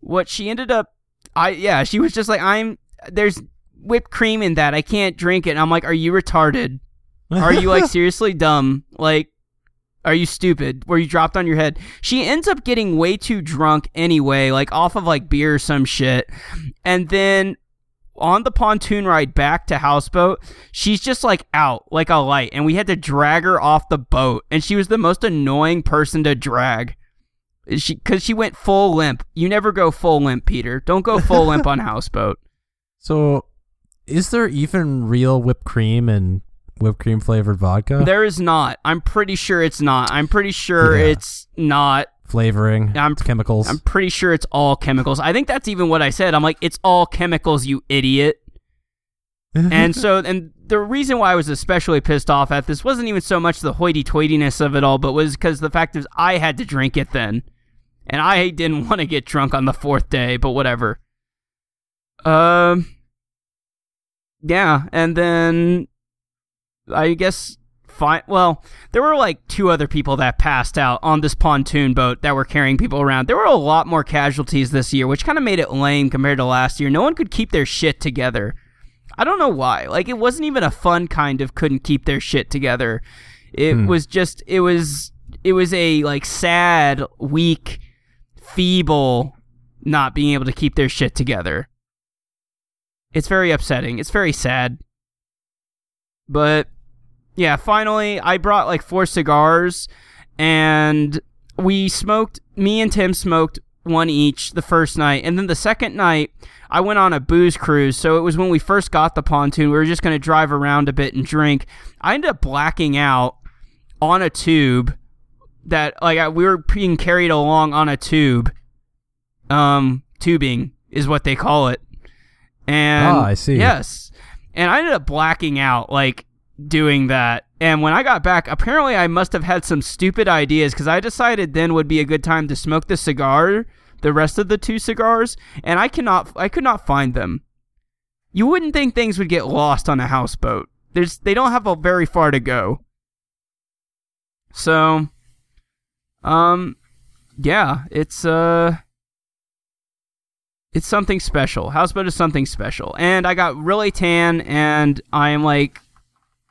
what she ended up I yeah, she was just like I'm there's whipped cream in that. I can't drink it. And I'm like, "Are you retarded? Are you like seriously dumb? Like are you stupid? Were you dropped on your head? She ends up getting way too drunk anyway, like off of like beer or some shit. And then on the pontoon ride back to houseboat, she's just like out like a light, and we had to drag her off the boat. And she was the most annoying person to drag. She because she went full limp. You never go full limp, Peter. Don't go full limp on houseboat. So, is there even real whipped cream and whipped cream flavored vodka There is not. I'm pretty sure it's not. I'm pretty sure Yeah. it's not. flavoring? I'm- it's chemicals. I'm pretty sure it's all chemicals. I think that's even what I said. I'm like, it's all chemicals, you idiot. and so, and the reason why I was especially pissed off at this wasn't even so much the hoity-toityness of it all, but was because the fact is I had to drink it then, and I didn't want to get drunk on the fourth day. But whatever. Um. Yeah, and then I guess fine. Well, there were like two other people that passed out on this pontoon boat that were carrying people around. There were a lot more casualties this year, which kind of made it lame compared to last year. No one could keep their shit together. I don't know why. Like it wasn't even a fun kind of couldn't keep their shit together. It hmm. was just it was it was a like sad, weak, feeble not being able to keep their shit together. It's very upsetting. It's very sad. But yeah, finally I brought like four cigars and we smoked me and Tim smoked one each the first night and then the second night I went on a booze cruise. So it was when we first got the pontoon. We were just going to drive around a bit and drink. I ended up blacking out on a tube that like I, we were being carried along on a tube. Um tubing is what they call it. And Ah, I see. Yes. And I ended up blacking out like doing that. And when I got back, apparently I must have had some stupid ideas cuz I decided then would be a good time to smoke the cigar, the rest of the two cigars, and I cannot I could not find them. You wouldn't think things would get lost on a houseboat. There's they don't have a very far to go. So um yeah, it's uh it's something special. Houseboat is something special. And I got really tan and I am like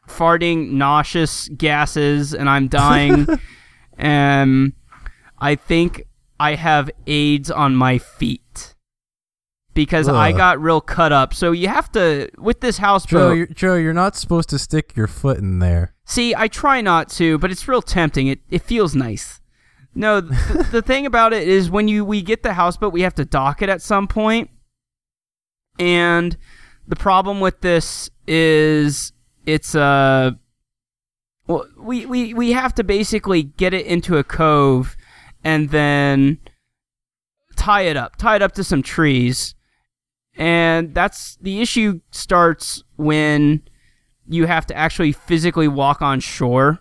farting nauseous gases and I'm dying. and um, I think I have AIDS on my feet. Because I got real cut up. So you have to with this Joe, houseboat. you're, Joe, you're not supposed to stick your foot in there. See, I try not to, but it's real tempting. It it feels nice. No, the, the thing about it is when you we get the houseboat, we have to dock it at some point. And the problem with this is it's uh well we, we we have to basically get it into a cove and then tie it up, tie it up to some trees. And that's the issue starts when you have to actually physically walk on shore.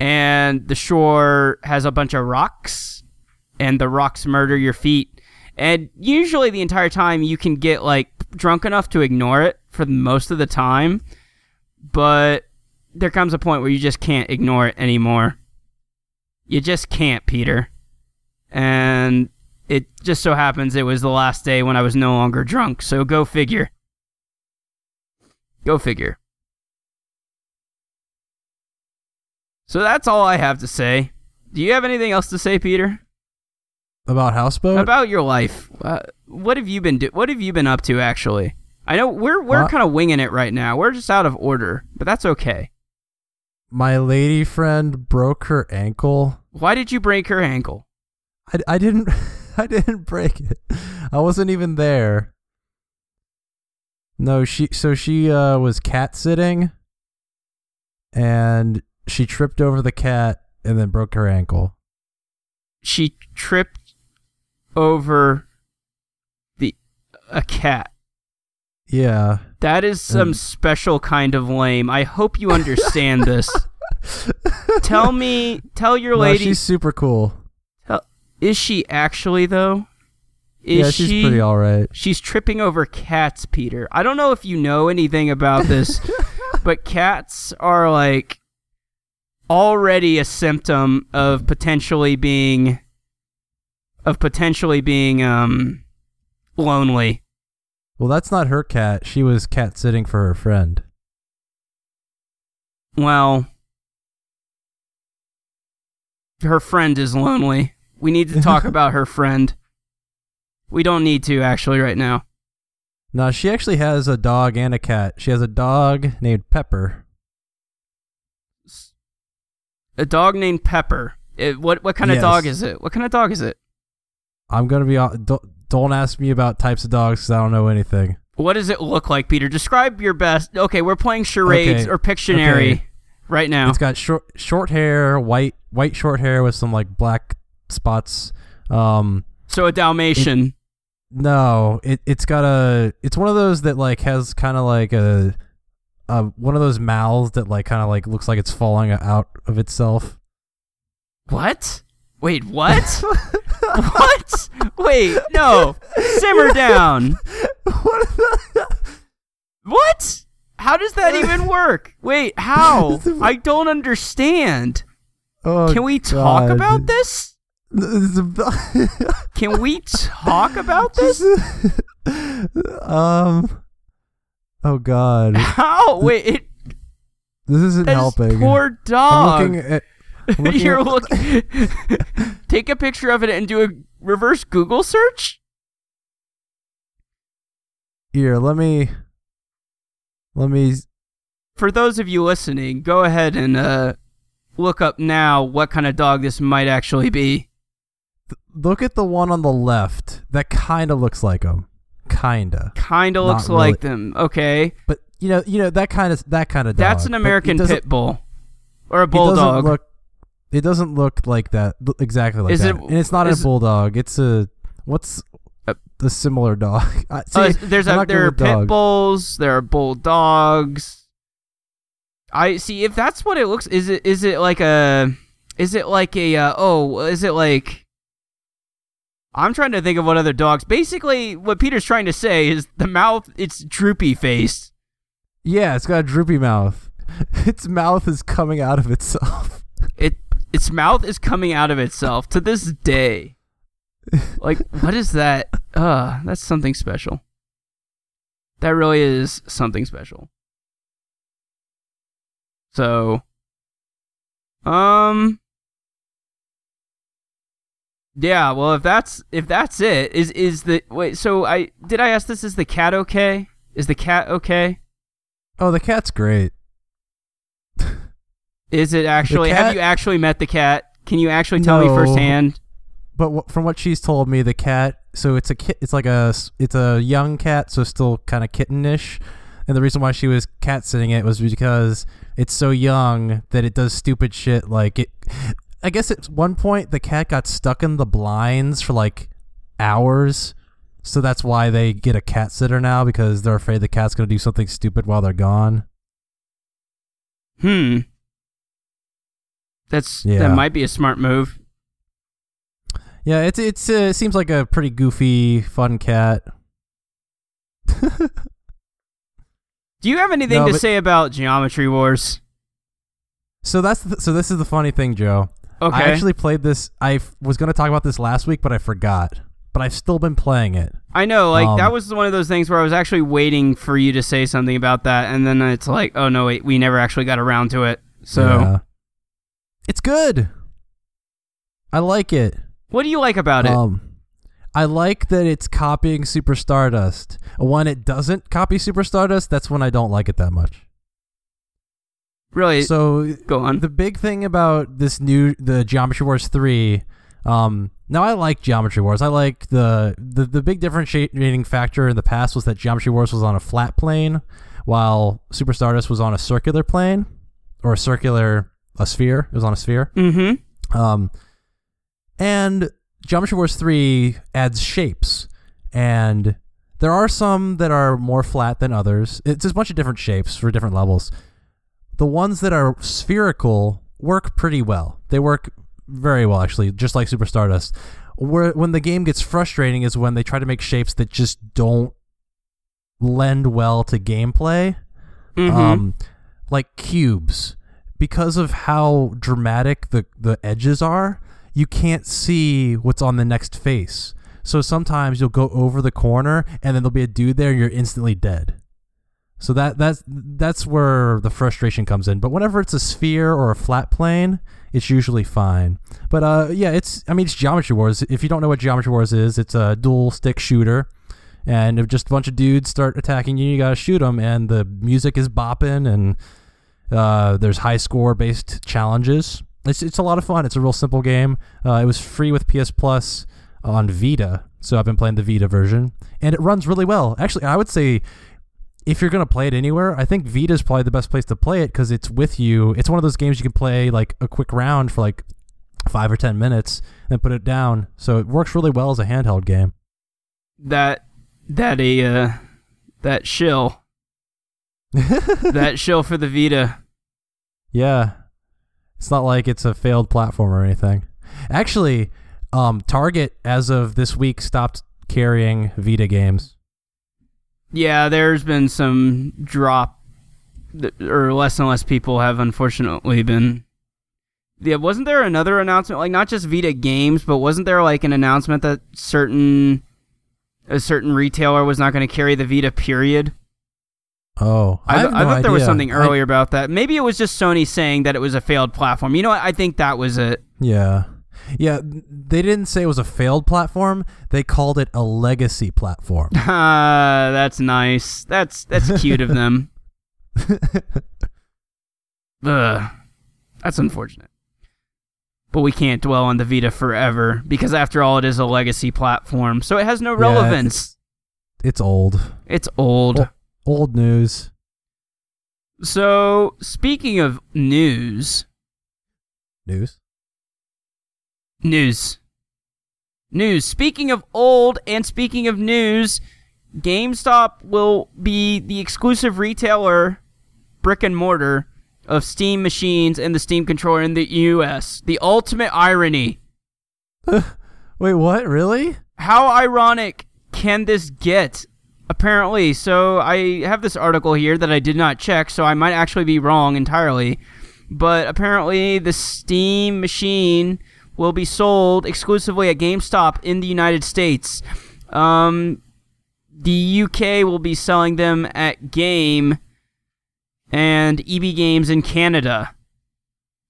And the shore has a bunch of rocks, and the rocks murder your feet. And usually, the entire time, you can get like drunk enough to ignore it for most of the time. But there comes a point where you just can't ignore it anymore. You just can't, Peter. And it just so happens it was the last day when I was no longer drunk, so go figure. Go figure. So that's all I have to say. Do you have anything else to say, Peter? About houseboat? About your life. Uh, what have you been do- what have you been up to actually? I know we're we're kind of winging it right now. We're just out of order, but that's okay. My lady friend broke her ankle. Why did you break her ankle? I, I didn't I didn't break it. I wasn't even there. No, she so she uh was cat sitting and she tripped over the cat and then broke her ankle. She tripped over the a cat. Yeah. That is some And- special kind of lame. I hope you understand this. tell me, tell your No, lady. she's super cool. tell- is she actually though? Is yeah, she's she? pretty all right. She's tripping over cats, Peter. I don't know if you know anything about this, but cats are like already a symptom of potentially being of potentially being um lonely. Well, that's not her cat. She was cat sitting for her friend. Well, her friend is lonely. We need to talk about her friend. We don't need to actually right now. No, she actually has a dog and a cat. She has a dog named Pepper. A dog named Pepper. It, what what kind of dog is it? What kind of dog is it? I'm gonna be. Don't, ask me about types of dogs because I don't know anything. What does it look like, Peter? Describe your best. Okay, we're playing charades Okay, or Pictionary okay. right now. It's got short short hair, white white short hair with some like black spots. Um, so a Dalmatian. no, it it's got a. It's one of those that like has kind of like a, a one of those mouths that like kind of like looks like it's falling out of itself. what? Wait, what? what? Wait, no. Simmer down. What? How does that even work? Wait, how? I don't understand. Oh, Can we talk God. about this? Can we talk about this? um. Oh God, How? Wait, it, this isn't is helping. poor I'm dog. looking at. You're at- looking. Take a picture of it and do a reverse Google search. Here, let me. Let me. For those of you listening, go ahead and uh, look up now what kind of dog this might actually be. Look at the one on the left. That kind of looks like him. Kinda. Kind of Not looks really. like them. Okay, But you know, you know that kind of that kind of dog. that's an American pit bull or a It doesn't bulldog. look. It doesn't look like that. Exactly like Is that. it- and it's not a bulldog. It's a what's Uh, the similar dog? I- See, Uh, there's I'm a there are pit bulls. There are bulldogs. I see. If that's what it looks, is it is it like a is it like a uh, oh is it like I'm trying to think of what other dogs. Basically, what Peter's trying to say is the mouth it's droopy faced. Yeah, it's got a droopy mouth. Its mouth is coming out of itself. It its mouth is coming out of itself to this day. Like what is that? Uh, that's something special. That really is something special. So um Yeah, well if that's if that's it, is is the wait, so I did I ask this is the cat okay? Is the cat okay? Oh, the cat's great. Is it actually have you actually met the cat? Can you actually tell me firsthand? But wh- from what she's told me, the cat. So it's a kit. It's like a. It's a young cat, so still kind of kittenish. And the reason why she was cat sitting it was because it's so young that it does stupid shit. Like it. I guess at one point the cat got stuck in the blinds for like hours. So that's why they get a cat sitter now because they're afraid the cat's going to do something stupid while they're gone. Hmm. That's Yeah. that might be a smart move. Yeah, it's it's uh, it seems like a pretty goofy, fun cat. Do you have anything No, to but- say about Geometry Wars? So that's the, so this is the funny thing, Joe. Okay. I actually played this. I f- was going to talk about this last week, but I forgot. But I've still been playing it. I know, like Um, that was one of those things where I was actually waiting for you to say something about that, and then it's like, oh no, wait, we never actually got around to it. So, Yeah. It's good. I like it. what do you like about it? Um, I like that it's copying Super Stardust. When it doesn't copy Super Stardust, that's when I don't like it that much. really? So go on. the big thing about this new the Geometry Wars three. Um, now I like Geometry Wars. I like the, the the big differentiating factor in the past was that Geometry Wars was on a flat plane, while Super Stardust was on a circular plane, or a circular a sphere. It was on a sphere. mm-hmm. Um, and Geometry Wars 3 adds shapes. And there are some that are more flat than others. It's a bunch of different shapes for different levels. The ones that are spherical work pretty well. They work very well, actually, just like Super Stardust. Where when the game gets frustrating is when they try to make shapes that just don't lend well to gameplay Mm-hmm. um, like cubes because of how dramatic the the edges are you can't see what's on the next face. So sometimes you'll go over the corner and then there'll be a dude there and you're instantly dead. So that that's that's where the frustration comes in. But whenever it's a sphere or a flat plane it's usually fine. But uh yeah it's i mean it's geometry wars. If you don't know what geometry wars is it's a dual stick shooter. And if just a bunch of dudes start attacking you, you gotta shoot them, and the music is bopping, and uh, there's high score based challenges. It's it's a lot of fun. It's a real simple game. Uh, it was free with PS Plus on Vita, so I've been playing the Vita version, and it runs really well. Actually, I would say if you're gonna play it anywhere, I think Vita is probably the best place to play it because it's with you. It's one of those games you can play like a quick round for like five or ten minutes and put it down. So it works really well as a handheld game. that that a uh, that shill that show for the Vita. Yeah. It's not like it's a failed platform or anything. Actually, um, Target, as of this week, stopped carrying Vita games. Yeah, there's been some drop, or less and less people have unfortunately been. Yeah, wasn't there another announcement, like not just Vita games, but wasn't there like an announcement that certain a certain retailer was not going to carry the Vita? Period. Oh, I, I, have I no thought there was idea. something I- earlier about that. Maybe it was just Sony saying that it was a failed platform. You know what? I think that was it. yeah. Yeah, they didn't say it was a failed platform. They called it a legacy platform. Ah, that's nice. That's that's cute of them. Ugh, that's unfortunate. But we can't dwell on the Vita forever because, after all, it is a legacy platform, so it has no Yeah, relevance. it's old. it's old. Oh. Old news. So, speaking of news, News? news, news. Speaking of old and speaking of news, GameStop will be the exclusive retailer, brick and mortar, of Steam machines and the Steam controller in the US. The ultimate irony. Wait, what? Really? How ironic can this get? Apparently, so I have this article here that I did not check, so I might actually be wrong entirely. But apparently, the Steam machine will be sold exclusively at GameStop in the United States. Um, the UK will be selling them at Game and EB Games in Canada.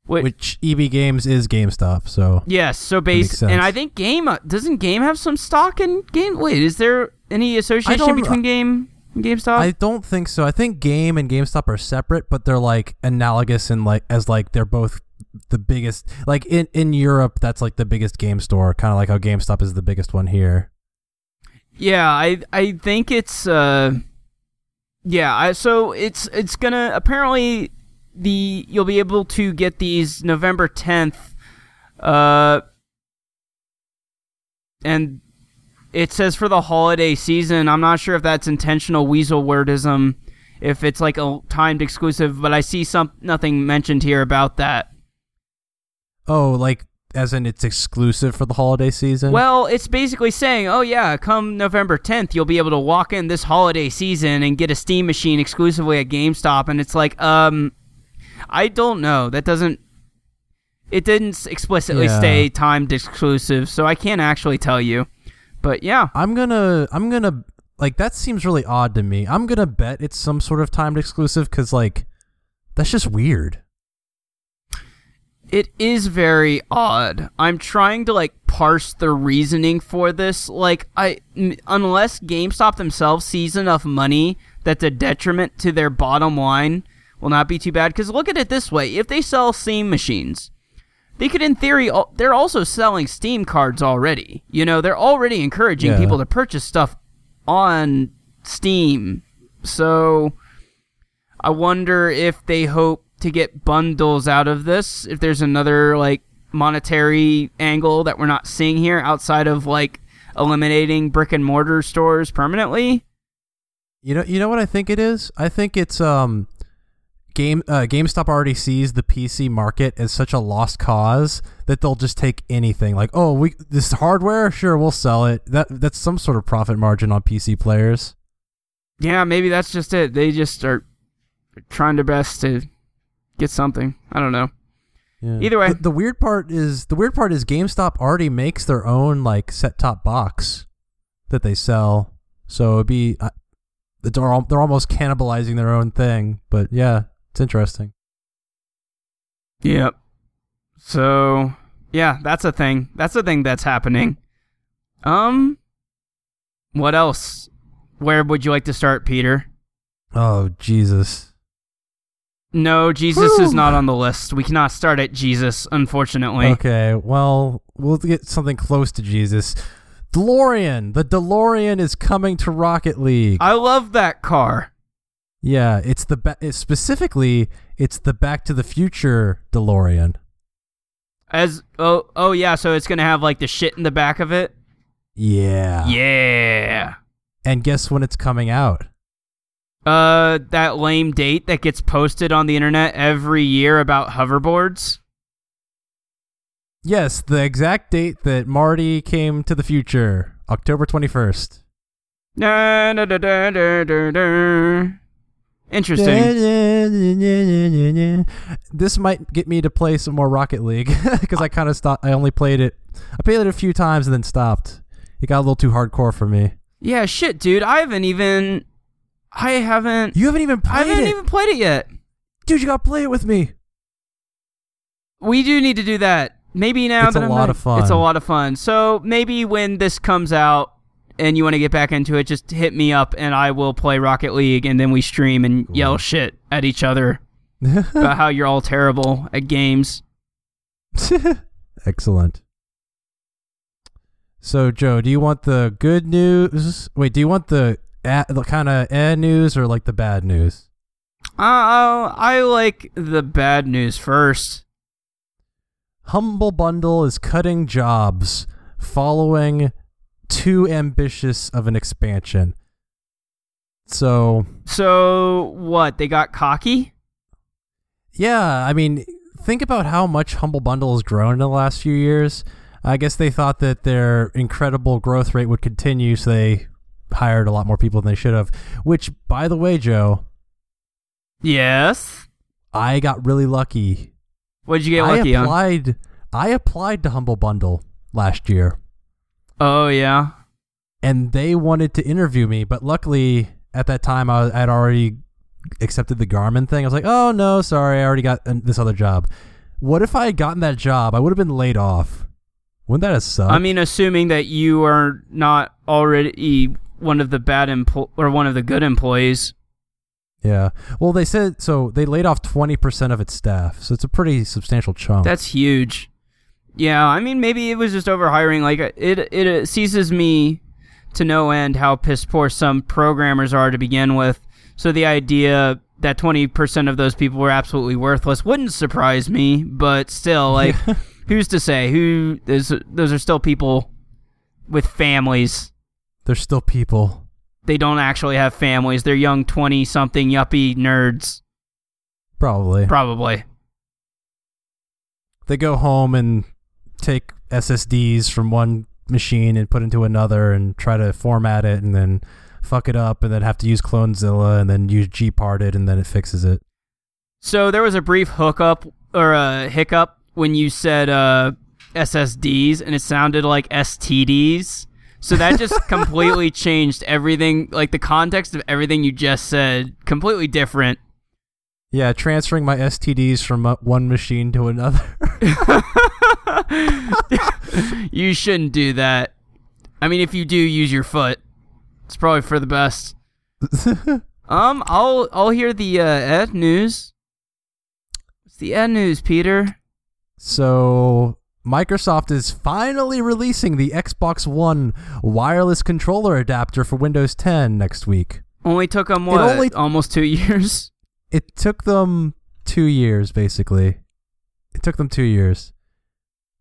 Wait, Which EB Games is GameStop, so Yes, so makes base and I think Game uh, doesn't Game have some stock in Game. Wait, is there any association between Game and GameStop? I don't think so. I think Game and GameStop are separate, but they're like analogous and like as like they're both the biggest. Like in in Europe, that's like the biggest game store, kind of like how GameStop is the biggest one here. yeah, I I think it's uh yeah, I, so it's it's gonna apparently the you'll be able to get these November 10th uh and it says for the holiday season. I'm not sure if that's intentional weasel wordism, if it's like a timed exclusive, but I see some nothing mentioned here about that. Oh, like as in it's exclusive for the holiday season. Well, it's basically saying, oh yeah, come November 10th, you'll be able to walk in this holiday season and get a Steam machine exclusively at GameStop, and it's like, um, I don't know. That doesn't. It didn't explicitly Yeah. stay timed exclusive, so I can't actually tell you. But yeah, I'm gonna I'm gonna like that seems really odd to me. I'm gonna bet it's some sort of timed exclusive because like that's just weird. It is very odd. I'm trying to like parse the reasoning for this. Like I m- unless GameStop themselves sees enough money that's a detriment to their bottom line will not be too bad cuz look at it this way. If they sell Steam machines, they could in theory they're also selling Steam cards already. You know, they're already encouraging Yeah. people to purchase stuff on Steam. So I wonder if they hope to get bundles out of this. If there's another like monetary angle that we're not seeing here outside of like eliminating brick and mortar stores permanently. You know you know what I think it is? I think it's um game uh, GameStop already sees the PC market as such a lost cause that they'll just take anything. Like, oh, we this hardware, sure, we'll sell it. That that's some sort of profit margin on PC players. Yeah, maybe that's just it. They just are trying their best to get something. I don't know. Yeah. Either way. the, the weird part is the weird part is GameStop already makes their own like set top box that they sell. So it'd be uh, they're they're almost cannibalizing their own thing. But yeah, it's interesting. Yep. So, yeah, that's a thing. That's a thing that's happening. Um what else? Where would you like to start, Peter? Oh Jesus. No, Jesus is not on the list. We cannot start at Jesus, unfortunately. Okay, well, we'll get something close to Jesus. DeLorean. The DeLorean is coming to Rocket League. I love that car. Yeah, it's the ba- it's specifically it's the Back to the Future DeLorean. As oh oh yeah, so it's gonna have like the shit in the back of it. Yeah. Yeah. And guess when it's coming out? Uh, that lame date that gets posted on the internet every year about hoverboards. Yes, the exact date that Marty came to the future, October 21st. Da, da, da, da, da, da, da. Interesting. This might get me to play some more Rocket League because I kind of stopped. I only played it. I played it a few times and then stopped. It got a little too hardcore for me. Yeah, shit, dude. I haven't even. I haven't. You haven't even played it. I haven't it, even played it yet. dude. You got to play it with me. We do need to do that. Maybe now It's that a I'm lot not- of fun. It's a lot of fun. So maybe when this comes out and you want to get back into it, just hit me up and I will play Rocket League and then we stream and yell shit at each other about how you're all terrible at games. Excellent. So, Joe, do you want the good news? Wait, do you want the, a- the kind of eh news or like the bad news? Uh, I like the bad news first. Humble Bundle is cutting jobs following too ambitious of an expansion. So, So what? They got cocky? yeah, I mean, think about how much Humble Bundle has grown in the last few years. I guess they thought that their incredible growth rate would continue, so they hired a lot more people than they should have. Which, by the way, Joe, Yes. I got really lucky. What did you get I lucky on? applied. I applied to Humble Bundle last year. Oh yeah. and they wanted to interview me, but luckily at that time I had already accepted the Garmin thing. I was like, "Oh no, sorry, I already got this other job." What if I had gotten that job? I would have been laid off. Wouldn't that have sucked? I mean, assuming that you are not already one of the bad empl- or one of the good employees. yeah. Well, they said so. They laid off twenty percent of its staff, so it's a pretty substantial chunk. That's huge. Yeah, I mean, maybe it was just overhiring. Like it, it, seizes me to no end how piss poor some programmers are to begin with. So the idea that twenty percent of those people were absolutely worthless wouldn't surprise me. But still, like, who's to say? Who those those are still people with families. They're still people. They don't actually have families. They're young 20 something yuppie nerds, Probably. probably. they go home and take SSDs from one machine and put into another and try to format it and then fuck it up and then have to use Clonezilla and then use gparted and then it fixes it. So there was a brief hookup or a hiccup when you said uh, SSDs and it sounded like STDs. So that just completely changed everything, like the context of everything you just said, completely different. Yeah, transferring my STDs from uh, one machine to another. you shouldn't do that. I mean, if you do, use your foot. It's probably for the best. Um, I'll I'll hear the uh, ed news. What's the ed news, Peter? so Microsoft is finally releasing the Xbox One wireless controller adapter for Windows 10 next week. Only took them what? only- almost two years. It took them 2 years basically. It took them 2 years.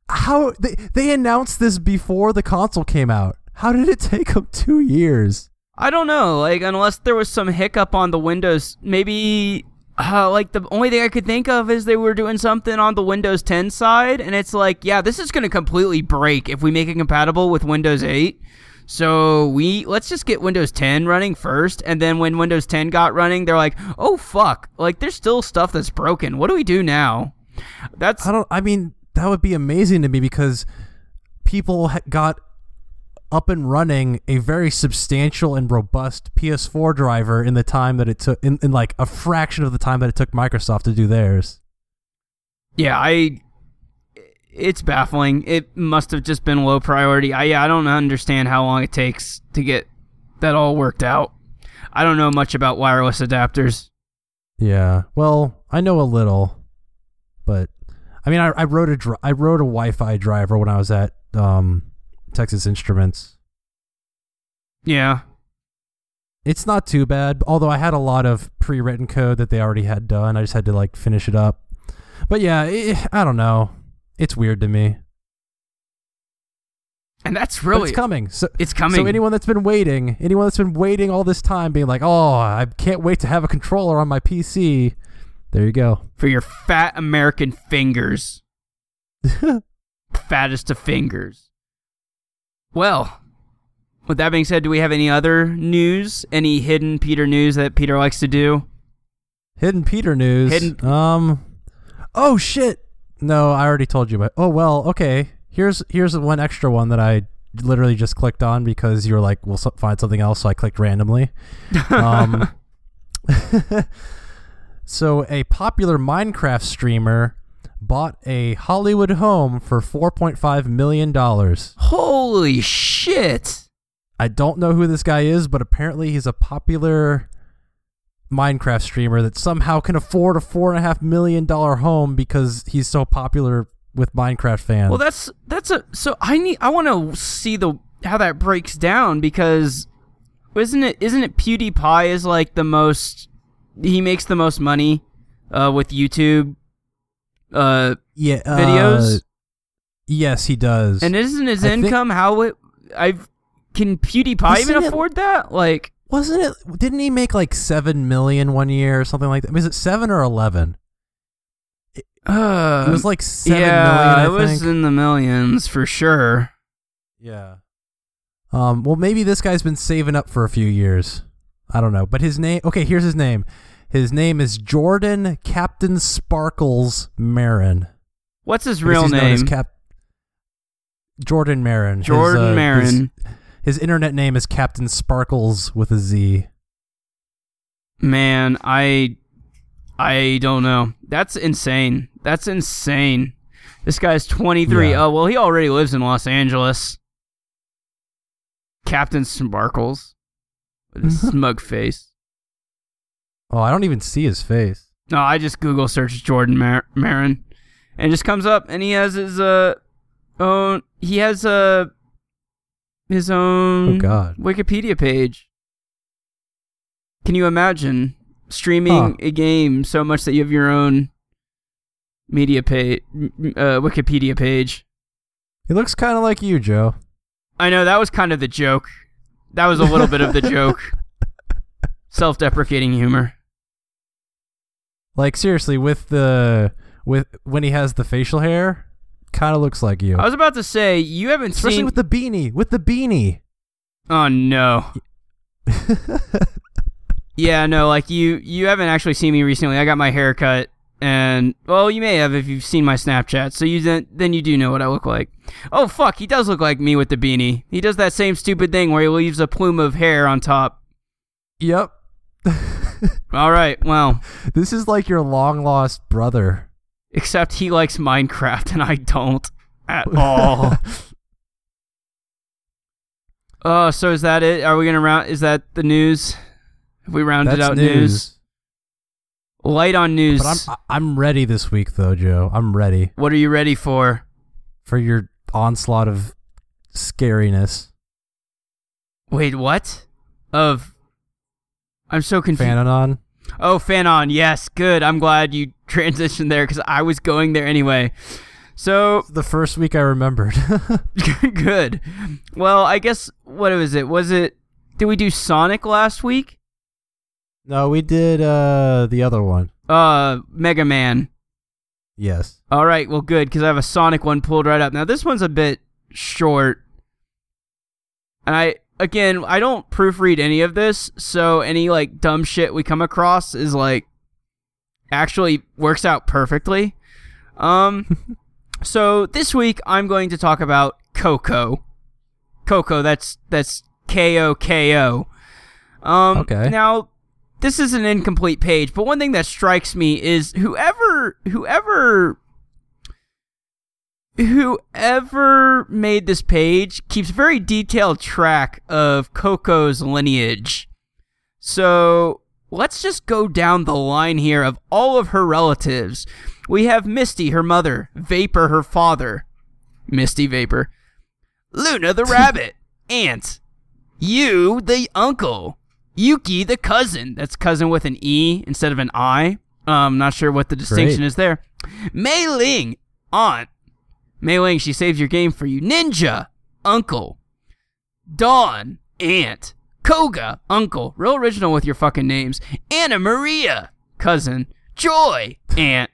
How they they announced this before the console came out. How did it take them 2 years? I don't know. Like, unless there was some hiccup on the Windows, maybe. Uh, like the only thing I could think of is they were doing something on the Windows 10 side, and it's like, yeah, this is going to completely break if we make it compatible with Windows 8. So we let's just get Windows 10 running first, and then when Windows 10 got running, they're like, oh fuck, like there's still stuff that's broken. What do we do now? That's I don't. I mean, that would be amazing to me because people ha- got up and running a very substantial and robust PS4 driver in the time that it took, in, in like a fraction of the time that it took Microsoft to do theirs. Yeah, I. It's baffling. It must have just been low priority. I yeah, I don't understand how long it takes to get that all worked out. I don't know much about wireless adapters. Yeah. Well, I know a little, but I mean, I, I wrote a dri- I wrote a Wi-Fi driver when I was at um, Texas Instruments. Yeah, It's not too bad, although I had a lot of pre-written code that they already had done. I just had to like finish it up. But yeah, eh, I don't know. It's weird to me. and that's But really it's coming. So it's coming. So anyone that's been waiting, anyone that's been waiting all this time, being like, "Oh, I can't wait to have a controller on my PC," there you go. for your fat American fingers, fattest of fingers. Well, with that being said, do we have any other news? Any hidden Peter news that Peter likes to do? Hidden Peter news. Hidden- Um. Oh shit! No, I already told you about. Oh well. Okay. Here's here's one extra one that I literally just clicked on because you were like, "We'll find something else," so I clicked randomly. Um. so a popular Minecraft streamer bought a Hollywood home for 4.5 million dollars. Holy shit! I don't know who this guy is, but apparently he's a popular Minecraft streamer that somehow can afford a four and a half million dollar home because he's so popular with Minecraft fans. Well, that's that's a so I need I want to see the how that breaks down because isn't it isn't it PewDiePie is like the most he makes the most money uh, with YouTube uh, yeah, uh, videos? yes, he does. and isn't his I think- income how it I've can PewDiePie even it- afford that like wasn't it? Didn't he make like seven million one year or something like that? Was it seven or eleven? uh It was like seven million. yeah I it was in the millions for sure Yeah. Um, well, maybe this guy's been saving up for a few years. I don't know. But his name, okay, here's his name. His name is Jordan Captain Sparkles Marin. what's his real he's known as name Cap- Jordan Marin. His, Jordan uh, Marin His, his internet name is Captain Sparkles with a Z. Man, I I don't know. That's insane. That's insane. This guy's 23. Yeah. Oh, well, he already lives in Los Angeles. Captain Sparkles with smug face. Oh, I don't even see his face. No, I just Google search Jordan Mar- Marin and it just comes up and he has his uh own he has uh his own Oh, God. Wikipedia page. Can you imagine streaming Huh. a game so much that you have your own media page, uh, Wikipedia page? He looks kind of like you, Joe. I know that was kind of the joke. That was a little bit of the joke. Self-deprecating humor. Like seriously, with the with when he has the facial hair, kind of looks like you. I was about to say you haven't Especially seen. with the beanie. With the beanie. oh no. Yeah, no, like you you haven't actually seen me recently. I got my hair cut and well, you may have if you've seen my Snapchat. So you then then you do know what I look like. Oh fuck, he does look like me with the beanie. He does that same stupid thing where he leaves a plume of hair on top. Yep. All right, well, This is like your long lost brother. except he likes Minecraft and I don't at all. Oh, so is that it? Are we gonna round? Is that the news? Have we rounded That's out news. news? Light on news. But I'm I'm ready this week though, Joe. I'm ready what are you ready for? for your onslaught of scariness. Wait, what? Of I'm so confused. Fananon. oh, Fanon. Yes, good. I'm glad you transitioned there because I was going there anyway. So The first week I remembered. good. Well, I guess what was it? Was it? Did we do Sonic last week? No, we did uh the other one. Uh, Mega Man. Yes. All right, well, good because I have a Sonic one pulled right up. Now this one's a bit short, and I again I don't proofread any of this, so any like dumb shit we come across is like actually works out perfectly. Um, so this week I'm going to talk about Coco. Coco, that's that's K O K O. Um, Okay. Now this is an incomplete page, but one thing that strikes me is whoever whoever whoever made this page keeps very detailed track of Coco's lineage. So let's just go down the line here of all of her relatives. We have Misty, her mother, Vapor, her father, Misty Vapor, Luna the rabbit, aunt, you the uncle, Yuki the cousin. That's cousin with an E instead of an I. Um, not sure what the distinction Great. is there. Mei Ling, aunt. Mei Ling, she saves your game for you. Ninja, uncle. Dawn, aunt. Koga, uncle. Real original with your fucking names. Anna Maria, cousin. Joy, aunt.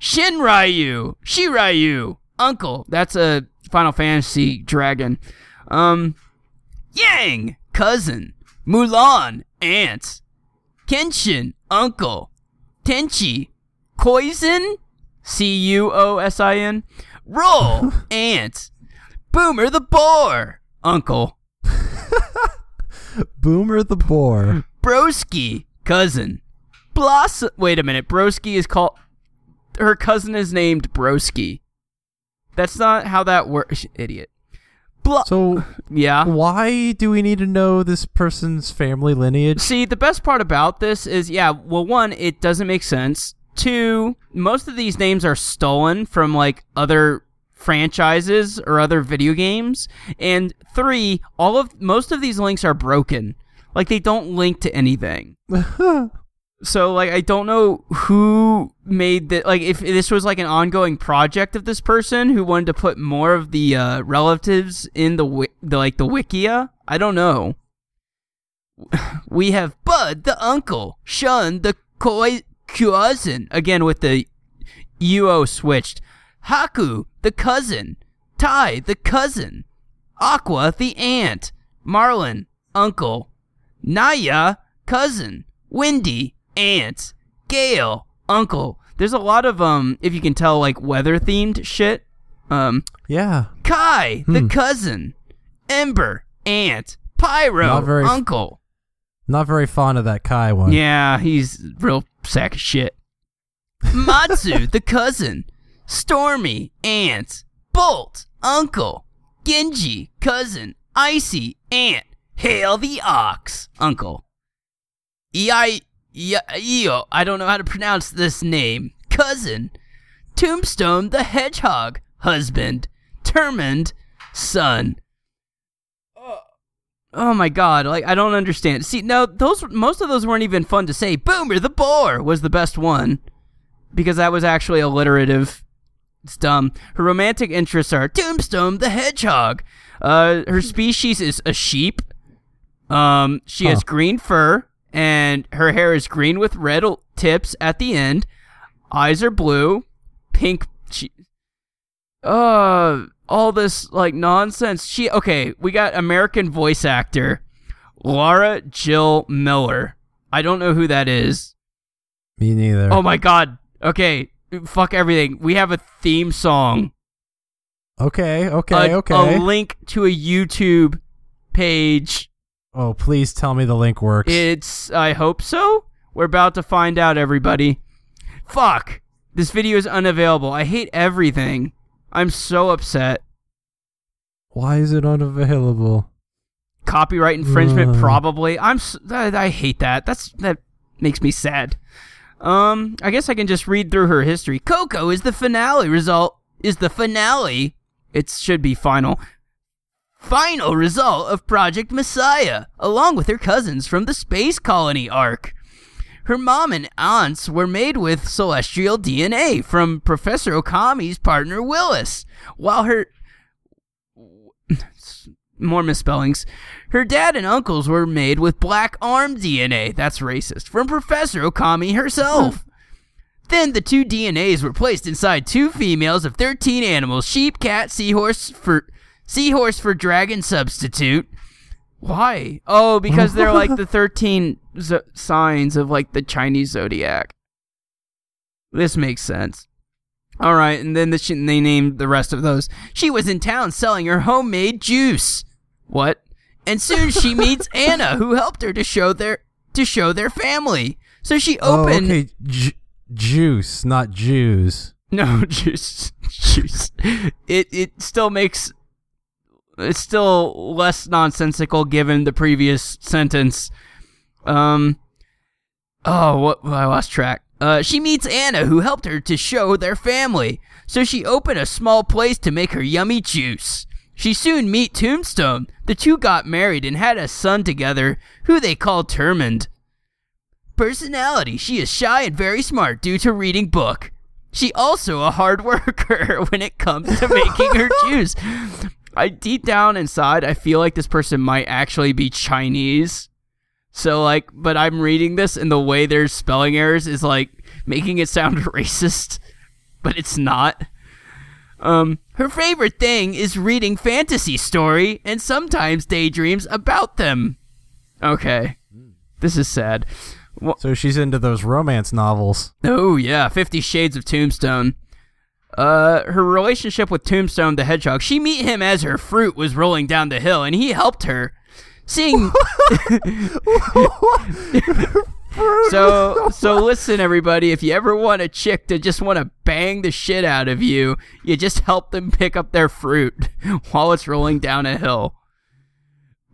Shinryu, Shiryu, uncle. That's a Final Fantasy dragon. Um, Yang, cousin. Mulan, aunt. Kenshin, uncle. Tenchi, Koisin, C U O S I N. Roll, aunt. Boomer the boar, uncle. Boomer the boar. Broski, cousin. Blossom. Wait a minute. Broski is called. Her cousin is named Broski. That's not how that works. Idiot. Blo- So yeah. why do we need to know this person's family lineage? See, the best part about this is, yeah, well, one, it doesn't make sense. Two, most of these names are stolen from like other franchises or other video games. And three, all of most of these links are broken. Like they don't link to anything. So like I don't know who made the like if this was like an ongoing project of this person who wanted to put more of the uh, relatives in the, wi- the like the wikia. I don't know. We have Bud the uncle, Shun the cousin again with the UO switched. Haku the cousin, Tai the cousin, Aqua the aunt, Marlin uncle, Naya cousin, Wendy aunt, Gale uncle. There's a lot of um if you can tell like weather themed shit. Um yeah. Kai the cousin, Ember aunt, Pyro very uncle. Not very fond of that Kai one. Yeah, he's real sack of shit. Matsu, the cousin. Stormy, aunt. Bolt, uncle. Genji, cousin. Icy, aunt. Hail the ox, uncle. Io, I don't know how to pronounce this name. Cousin. Tombstone, the hedgehog, husband. Termund, son. Oh my god, like I don't understand. See, no, those most of those weren't even fun to say. Boomer the boar was the best one because that was actually alliterative. It's dumb. Her romantic interests are Tombstone the hedgehog. Uh, her species is a sheep. Um, she has Huh. green fur, and her hair is green with red tips at the end. Eyes are blue, pink. She, uh, all this like nonsense. She okay. We got American voice actor Laura Jill Miller. I don't know who that is. Me neither. Oh my god. Okay, fuck everything. We have a theme song. okay, okay, a, okay. A link to a YouTube page. Oh, please tell me the link works. It's. I hope so. We're about to find out, everybody. Fuck. This video is unavailable. I hate everything. I'm so upset. Why is it unavailable? Copyright infringement, Ugh. probably. I'm. I hate that. That's that makes me sad. Um, I guess I can just read through her history. Coco is the finale result. Is the finale. It should be final. Final result of Project Messiah, along with her cousins from the space colony ARK. Her mom and aunts were made with celestial DNA from Professor Okami's partner Willis, while her more misspellings. Her dad and uncles were made with black arm DNA. That's racist. From Professor Okami herself. Hmm. Then the two DNAs were placed inside two females of 13 animals: sheep, cat, seahorse for seahorse for dragon substitute. Why? Oh, because they're like the 13 zo- signs of like the Chinese zodiac. This makes sense. All right, and then the, she, they named the rest of those. She was in town selling her homemade juice. What? And soon she meets Anna, who helped her to show their to show their family. So she oh, opened okay. Ju- juice, not Jews. no juice juice. It it still makes it's still less nonsensical given the previous sentence. Um. Oh, what? I lost track. Uh, she meets Anna, who helped her to show their family. So she opened a small place to make her yummy juice. She soon meet Tombstone. The two got married and had a son together, who they call Termund. Personality: She is shy and very smart due to reading book. She also a hard worker when it comes to making her juice. I deep down inside, I feel like this person might actually be Chinese. So like, but I'm reading this and the way there's spelling errors is like making it sound racist, but it's not. Um, her favorite thing is reading fantasy story and sometimes daydreams about them. Okay, this is sad. Wha- So she's into those romance novels. Oh yeah, Fifty Shades of Tombstone. Uh, her relationship with Tombstone the Hedgehog. She meet him as her fruit was rolling down the hill, and he helped her. Seeing so so listen everybody, if you ever want a chick to just want to bang the shit out of you, you just help them pick up their fruit while it's rolling down a hill.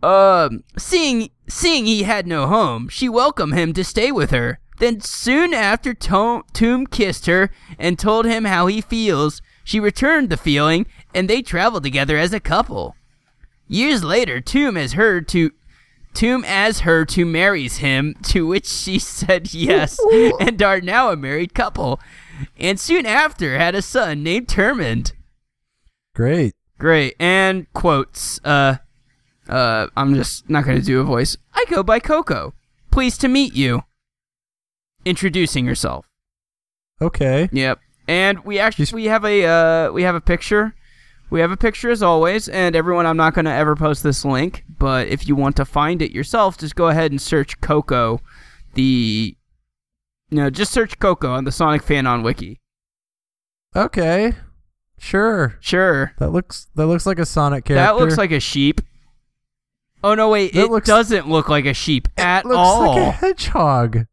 Um, seeing seeing he had no home, she welcomed him to stay with her. Then soon after to- Tomb kissed her and told him how he feels, she returned the feeling and they traveled together as a couple. Years later, Tomb has her to Tomb as her to marries him, to which she said yes, and are now a married couple. And soon after had a son named Termund. Great. Great. And quotes. Uh uh I'm just not gonna do a voice. I go by Coco. Pleased to meet you. Introducing herself. Okay. Yep. And we actually She's- we have a uh we have a picture. We have a picture as always, and everyone I'm not gonna ever post this link, but if you want to find it yourself, just go ahead and search Coco the no, just search Coco on the Sonic Fanon Wiki. Okay. Sure. Sure. That looks that looks like a Sonic character. That looks like a sheep. Oh no, wait! That it looks- doesn't look like a sheep at all. looks all. like a hedgehog.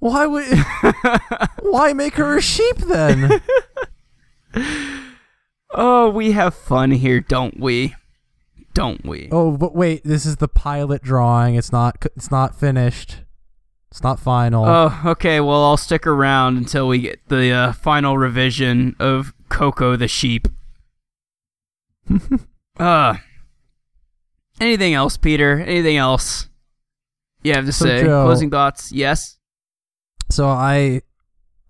Why would why make her a sheep then? oh, we have fun here, don't we? Don't we? oh, but wait, this is the pilot drawing. It's not it's not finished. It's not final. Oh, okay. Well, I'll stick around until we get the uh, final revision of Coco the sheep. uh, anything else, Peter? Anything else you have to So, say? Joe- Closing thoughts? Yes. So I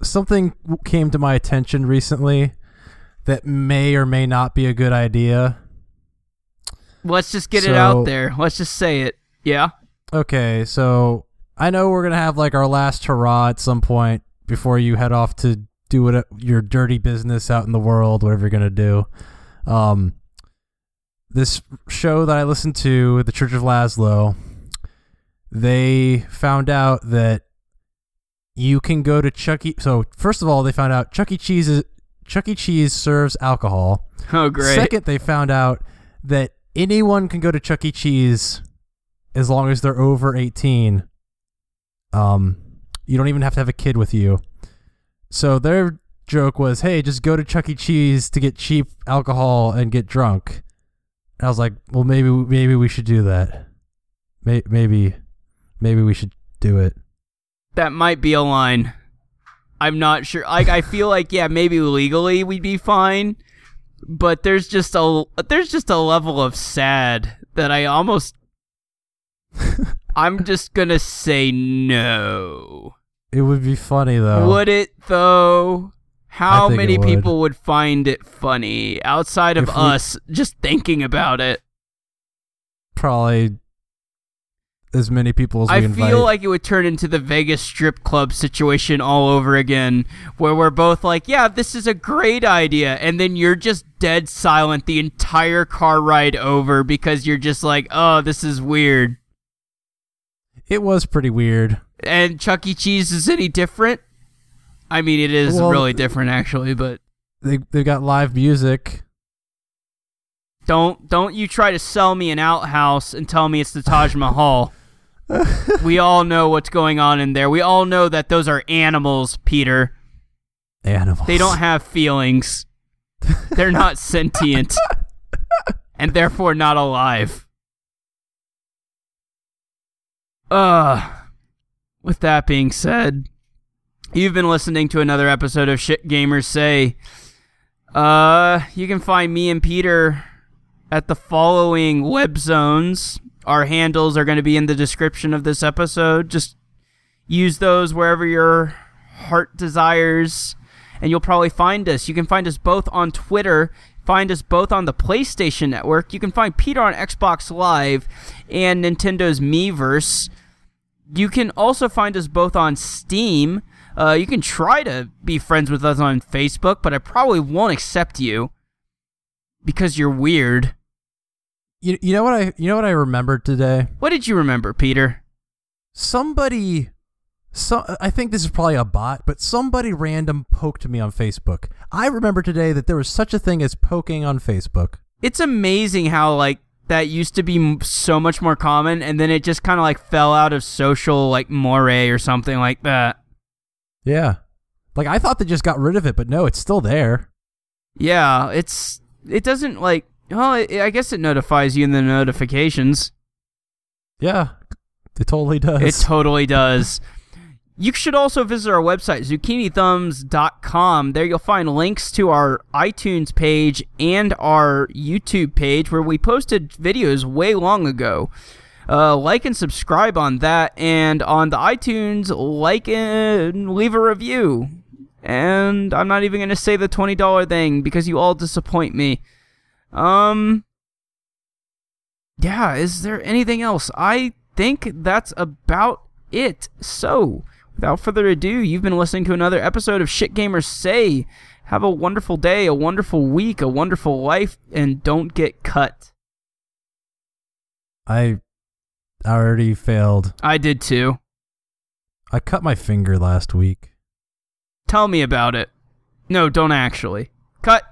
something came to my attention recently that may or may not be a good idea. Let's just get it out there. Let's just say it. Yeah. Okay, so I know we're gonna have like our last hurrah at some point before you head off to do what your dirty business out in the world, whatever you're gonna do. Um, this show that I listened to, The Church of Lazlo, they found out that you can go to Chuck E. So first of all, they found out Chuck E. Cheese is, Chuck E. Cheese serves alcohol. Oh, great. Second, they found out that anyone can go to Chuck E. Cheese as long as they're over 18. Um, you don't even have to have a kid with you. So their joke was, "Hey, just go to Chuck E. Cheese to get cheap alcohol and get drunk." And I was like, "Well, maybe maybe we should do that. Maybe maybe we should do it." That might be a line. I'm not sure. Like, I feel like yeah, maybe legally we'd be fine, but there's just a there's just a level of sad that I almost. I'm just gonna say no. It would be funny though. Would it though? How many would. people would find it funny outside of If we- us just thinking about it? Probably as many people as we I invite. feel like it would turn into the Vegas strip club situation all over again, where we're both like, yeah, this is a great idea. And then you're just dead silent the entire car ride over because you're just like, oh, this is weird. it was pretty weird. And Chuck E. Cheese is any different? I mean, it is Well, really different, actually, but They they got live music. don't don't you try to sell me an outhouse and tell me it's the Taj Mahal. we all know what's going on in there. We all know that those are animals, Peter. Animals. They don't have feelings. They're not sentient. and therefore not alive. Uh with that being said, you've been listening to another episode of Shit Gamers Say. Uh you can find me and Peter at the following web zones. Our handles are going to be in the description of this episode. Just use those wherever your heart desires and you'll probably find us. You can find us both on Twitter, find us both on the PlayStation Network. You can find Peter on Xbox Live and Nintendo's Miiverse. You can also find us both on Steam. Uh, you can try to be friends with us on Facebook, but I probably won't accept you because you're weird. You, you know what I you know what I remembered today? What did you remember, Peter? Somebody so I think this is probably a bot, but somebody random poked me on Facebook. I remember today that there was such a thing as poking on Facebook. It's amazing how like that used to be m- so much more common, and then it just kind of like fell out of social like mores or something like that. Yeah. Like I thought they just got rid of it, but no, it's still there. Yeah, it's it doesn't like well, it, I guess it notifies you in the notifications. Yeah. It totally does. It totally does. You should also visit our website, zucchinithumbs.com. There you'll find links to our iTunes page and our YouTube page where we posted videos way long ago. Uh, like and subscribe on that, and on the iTunes, like and leave a review. And I'm not even gonna say the twenty dollar thing because you all disappoint me. Um, yeah. Is there anything else? I think that's about it. So, without further ado, you've been listening to another episode of Shit Gamers Say. Have a wonderful day, a wonderful week, a wonderful life, and don't get cut. I already failed. I did too. I cut my finger last week. Tell me about it. No, don't actually. Cut.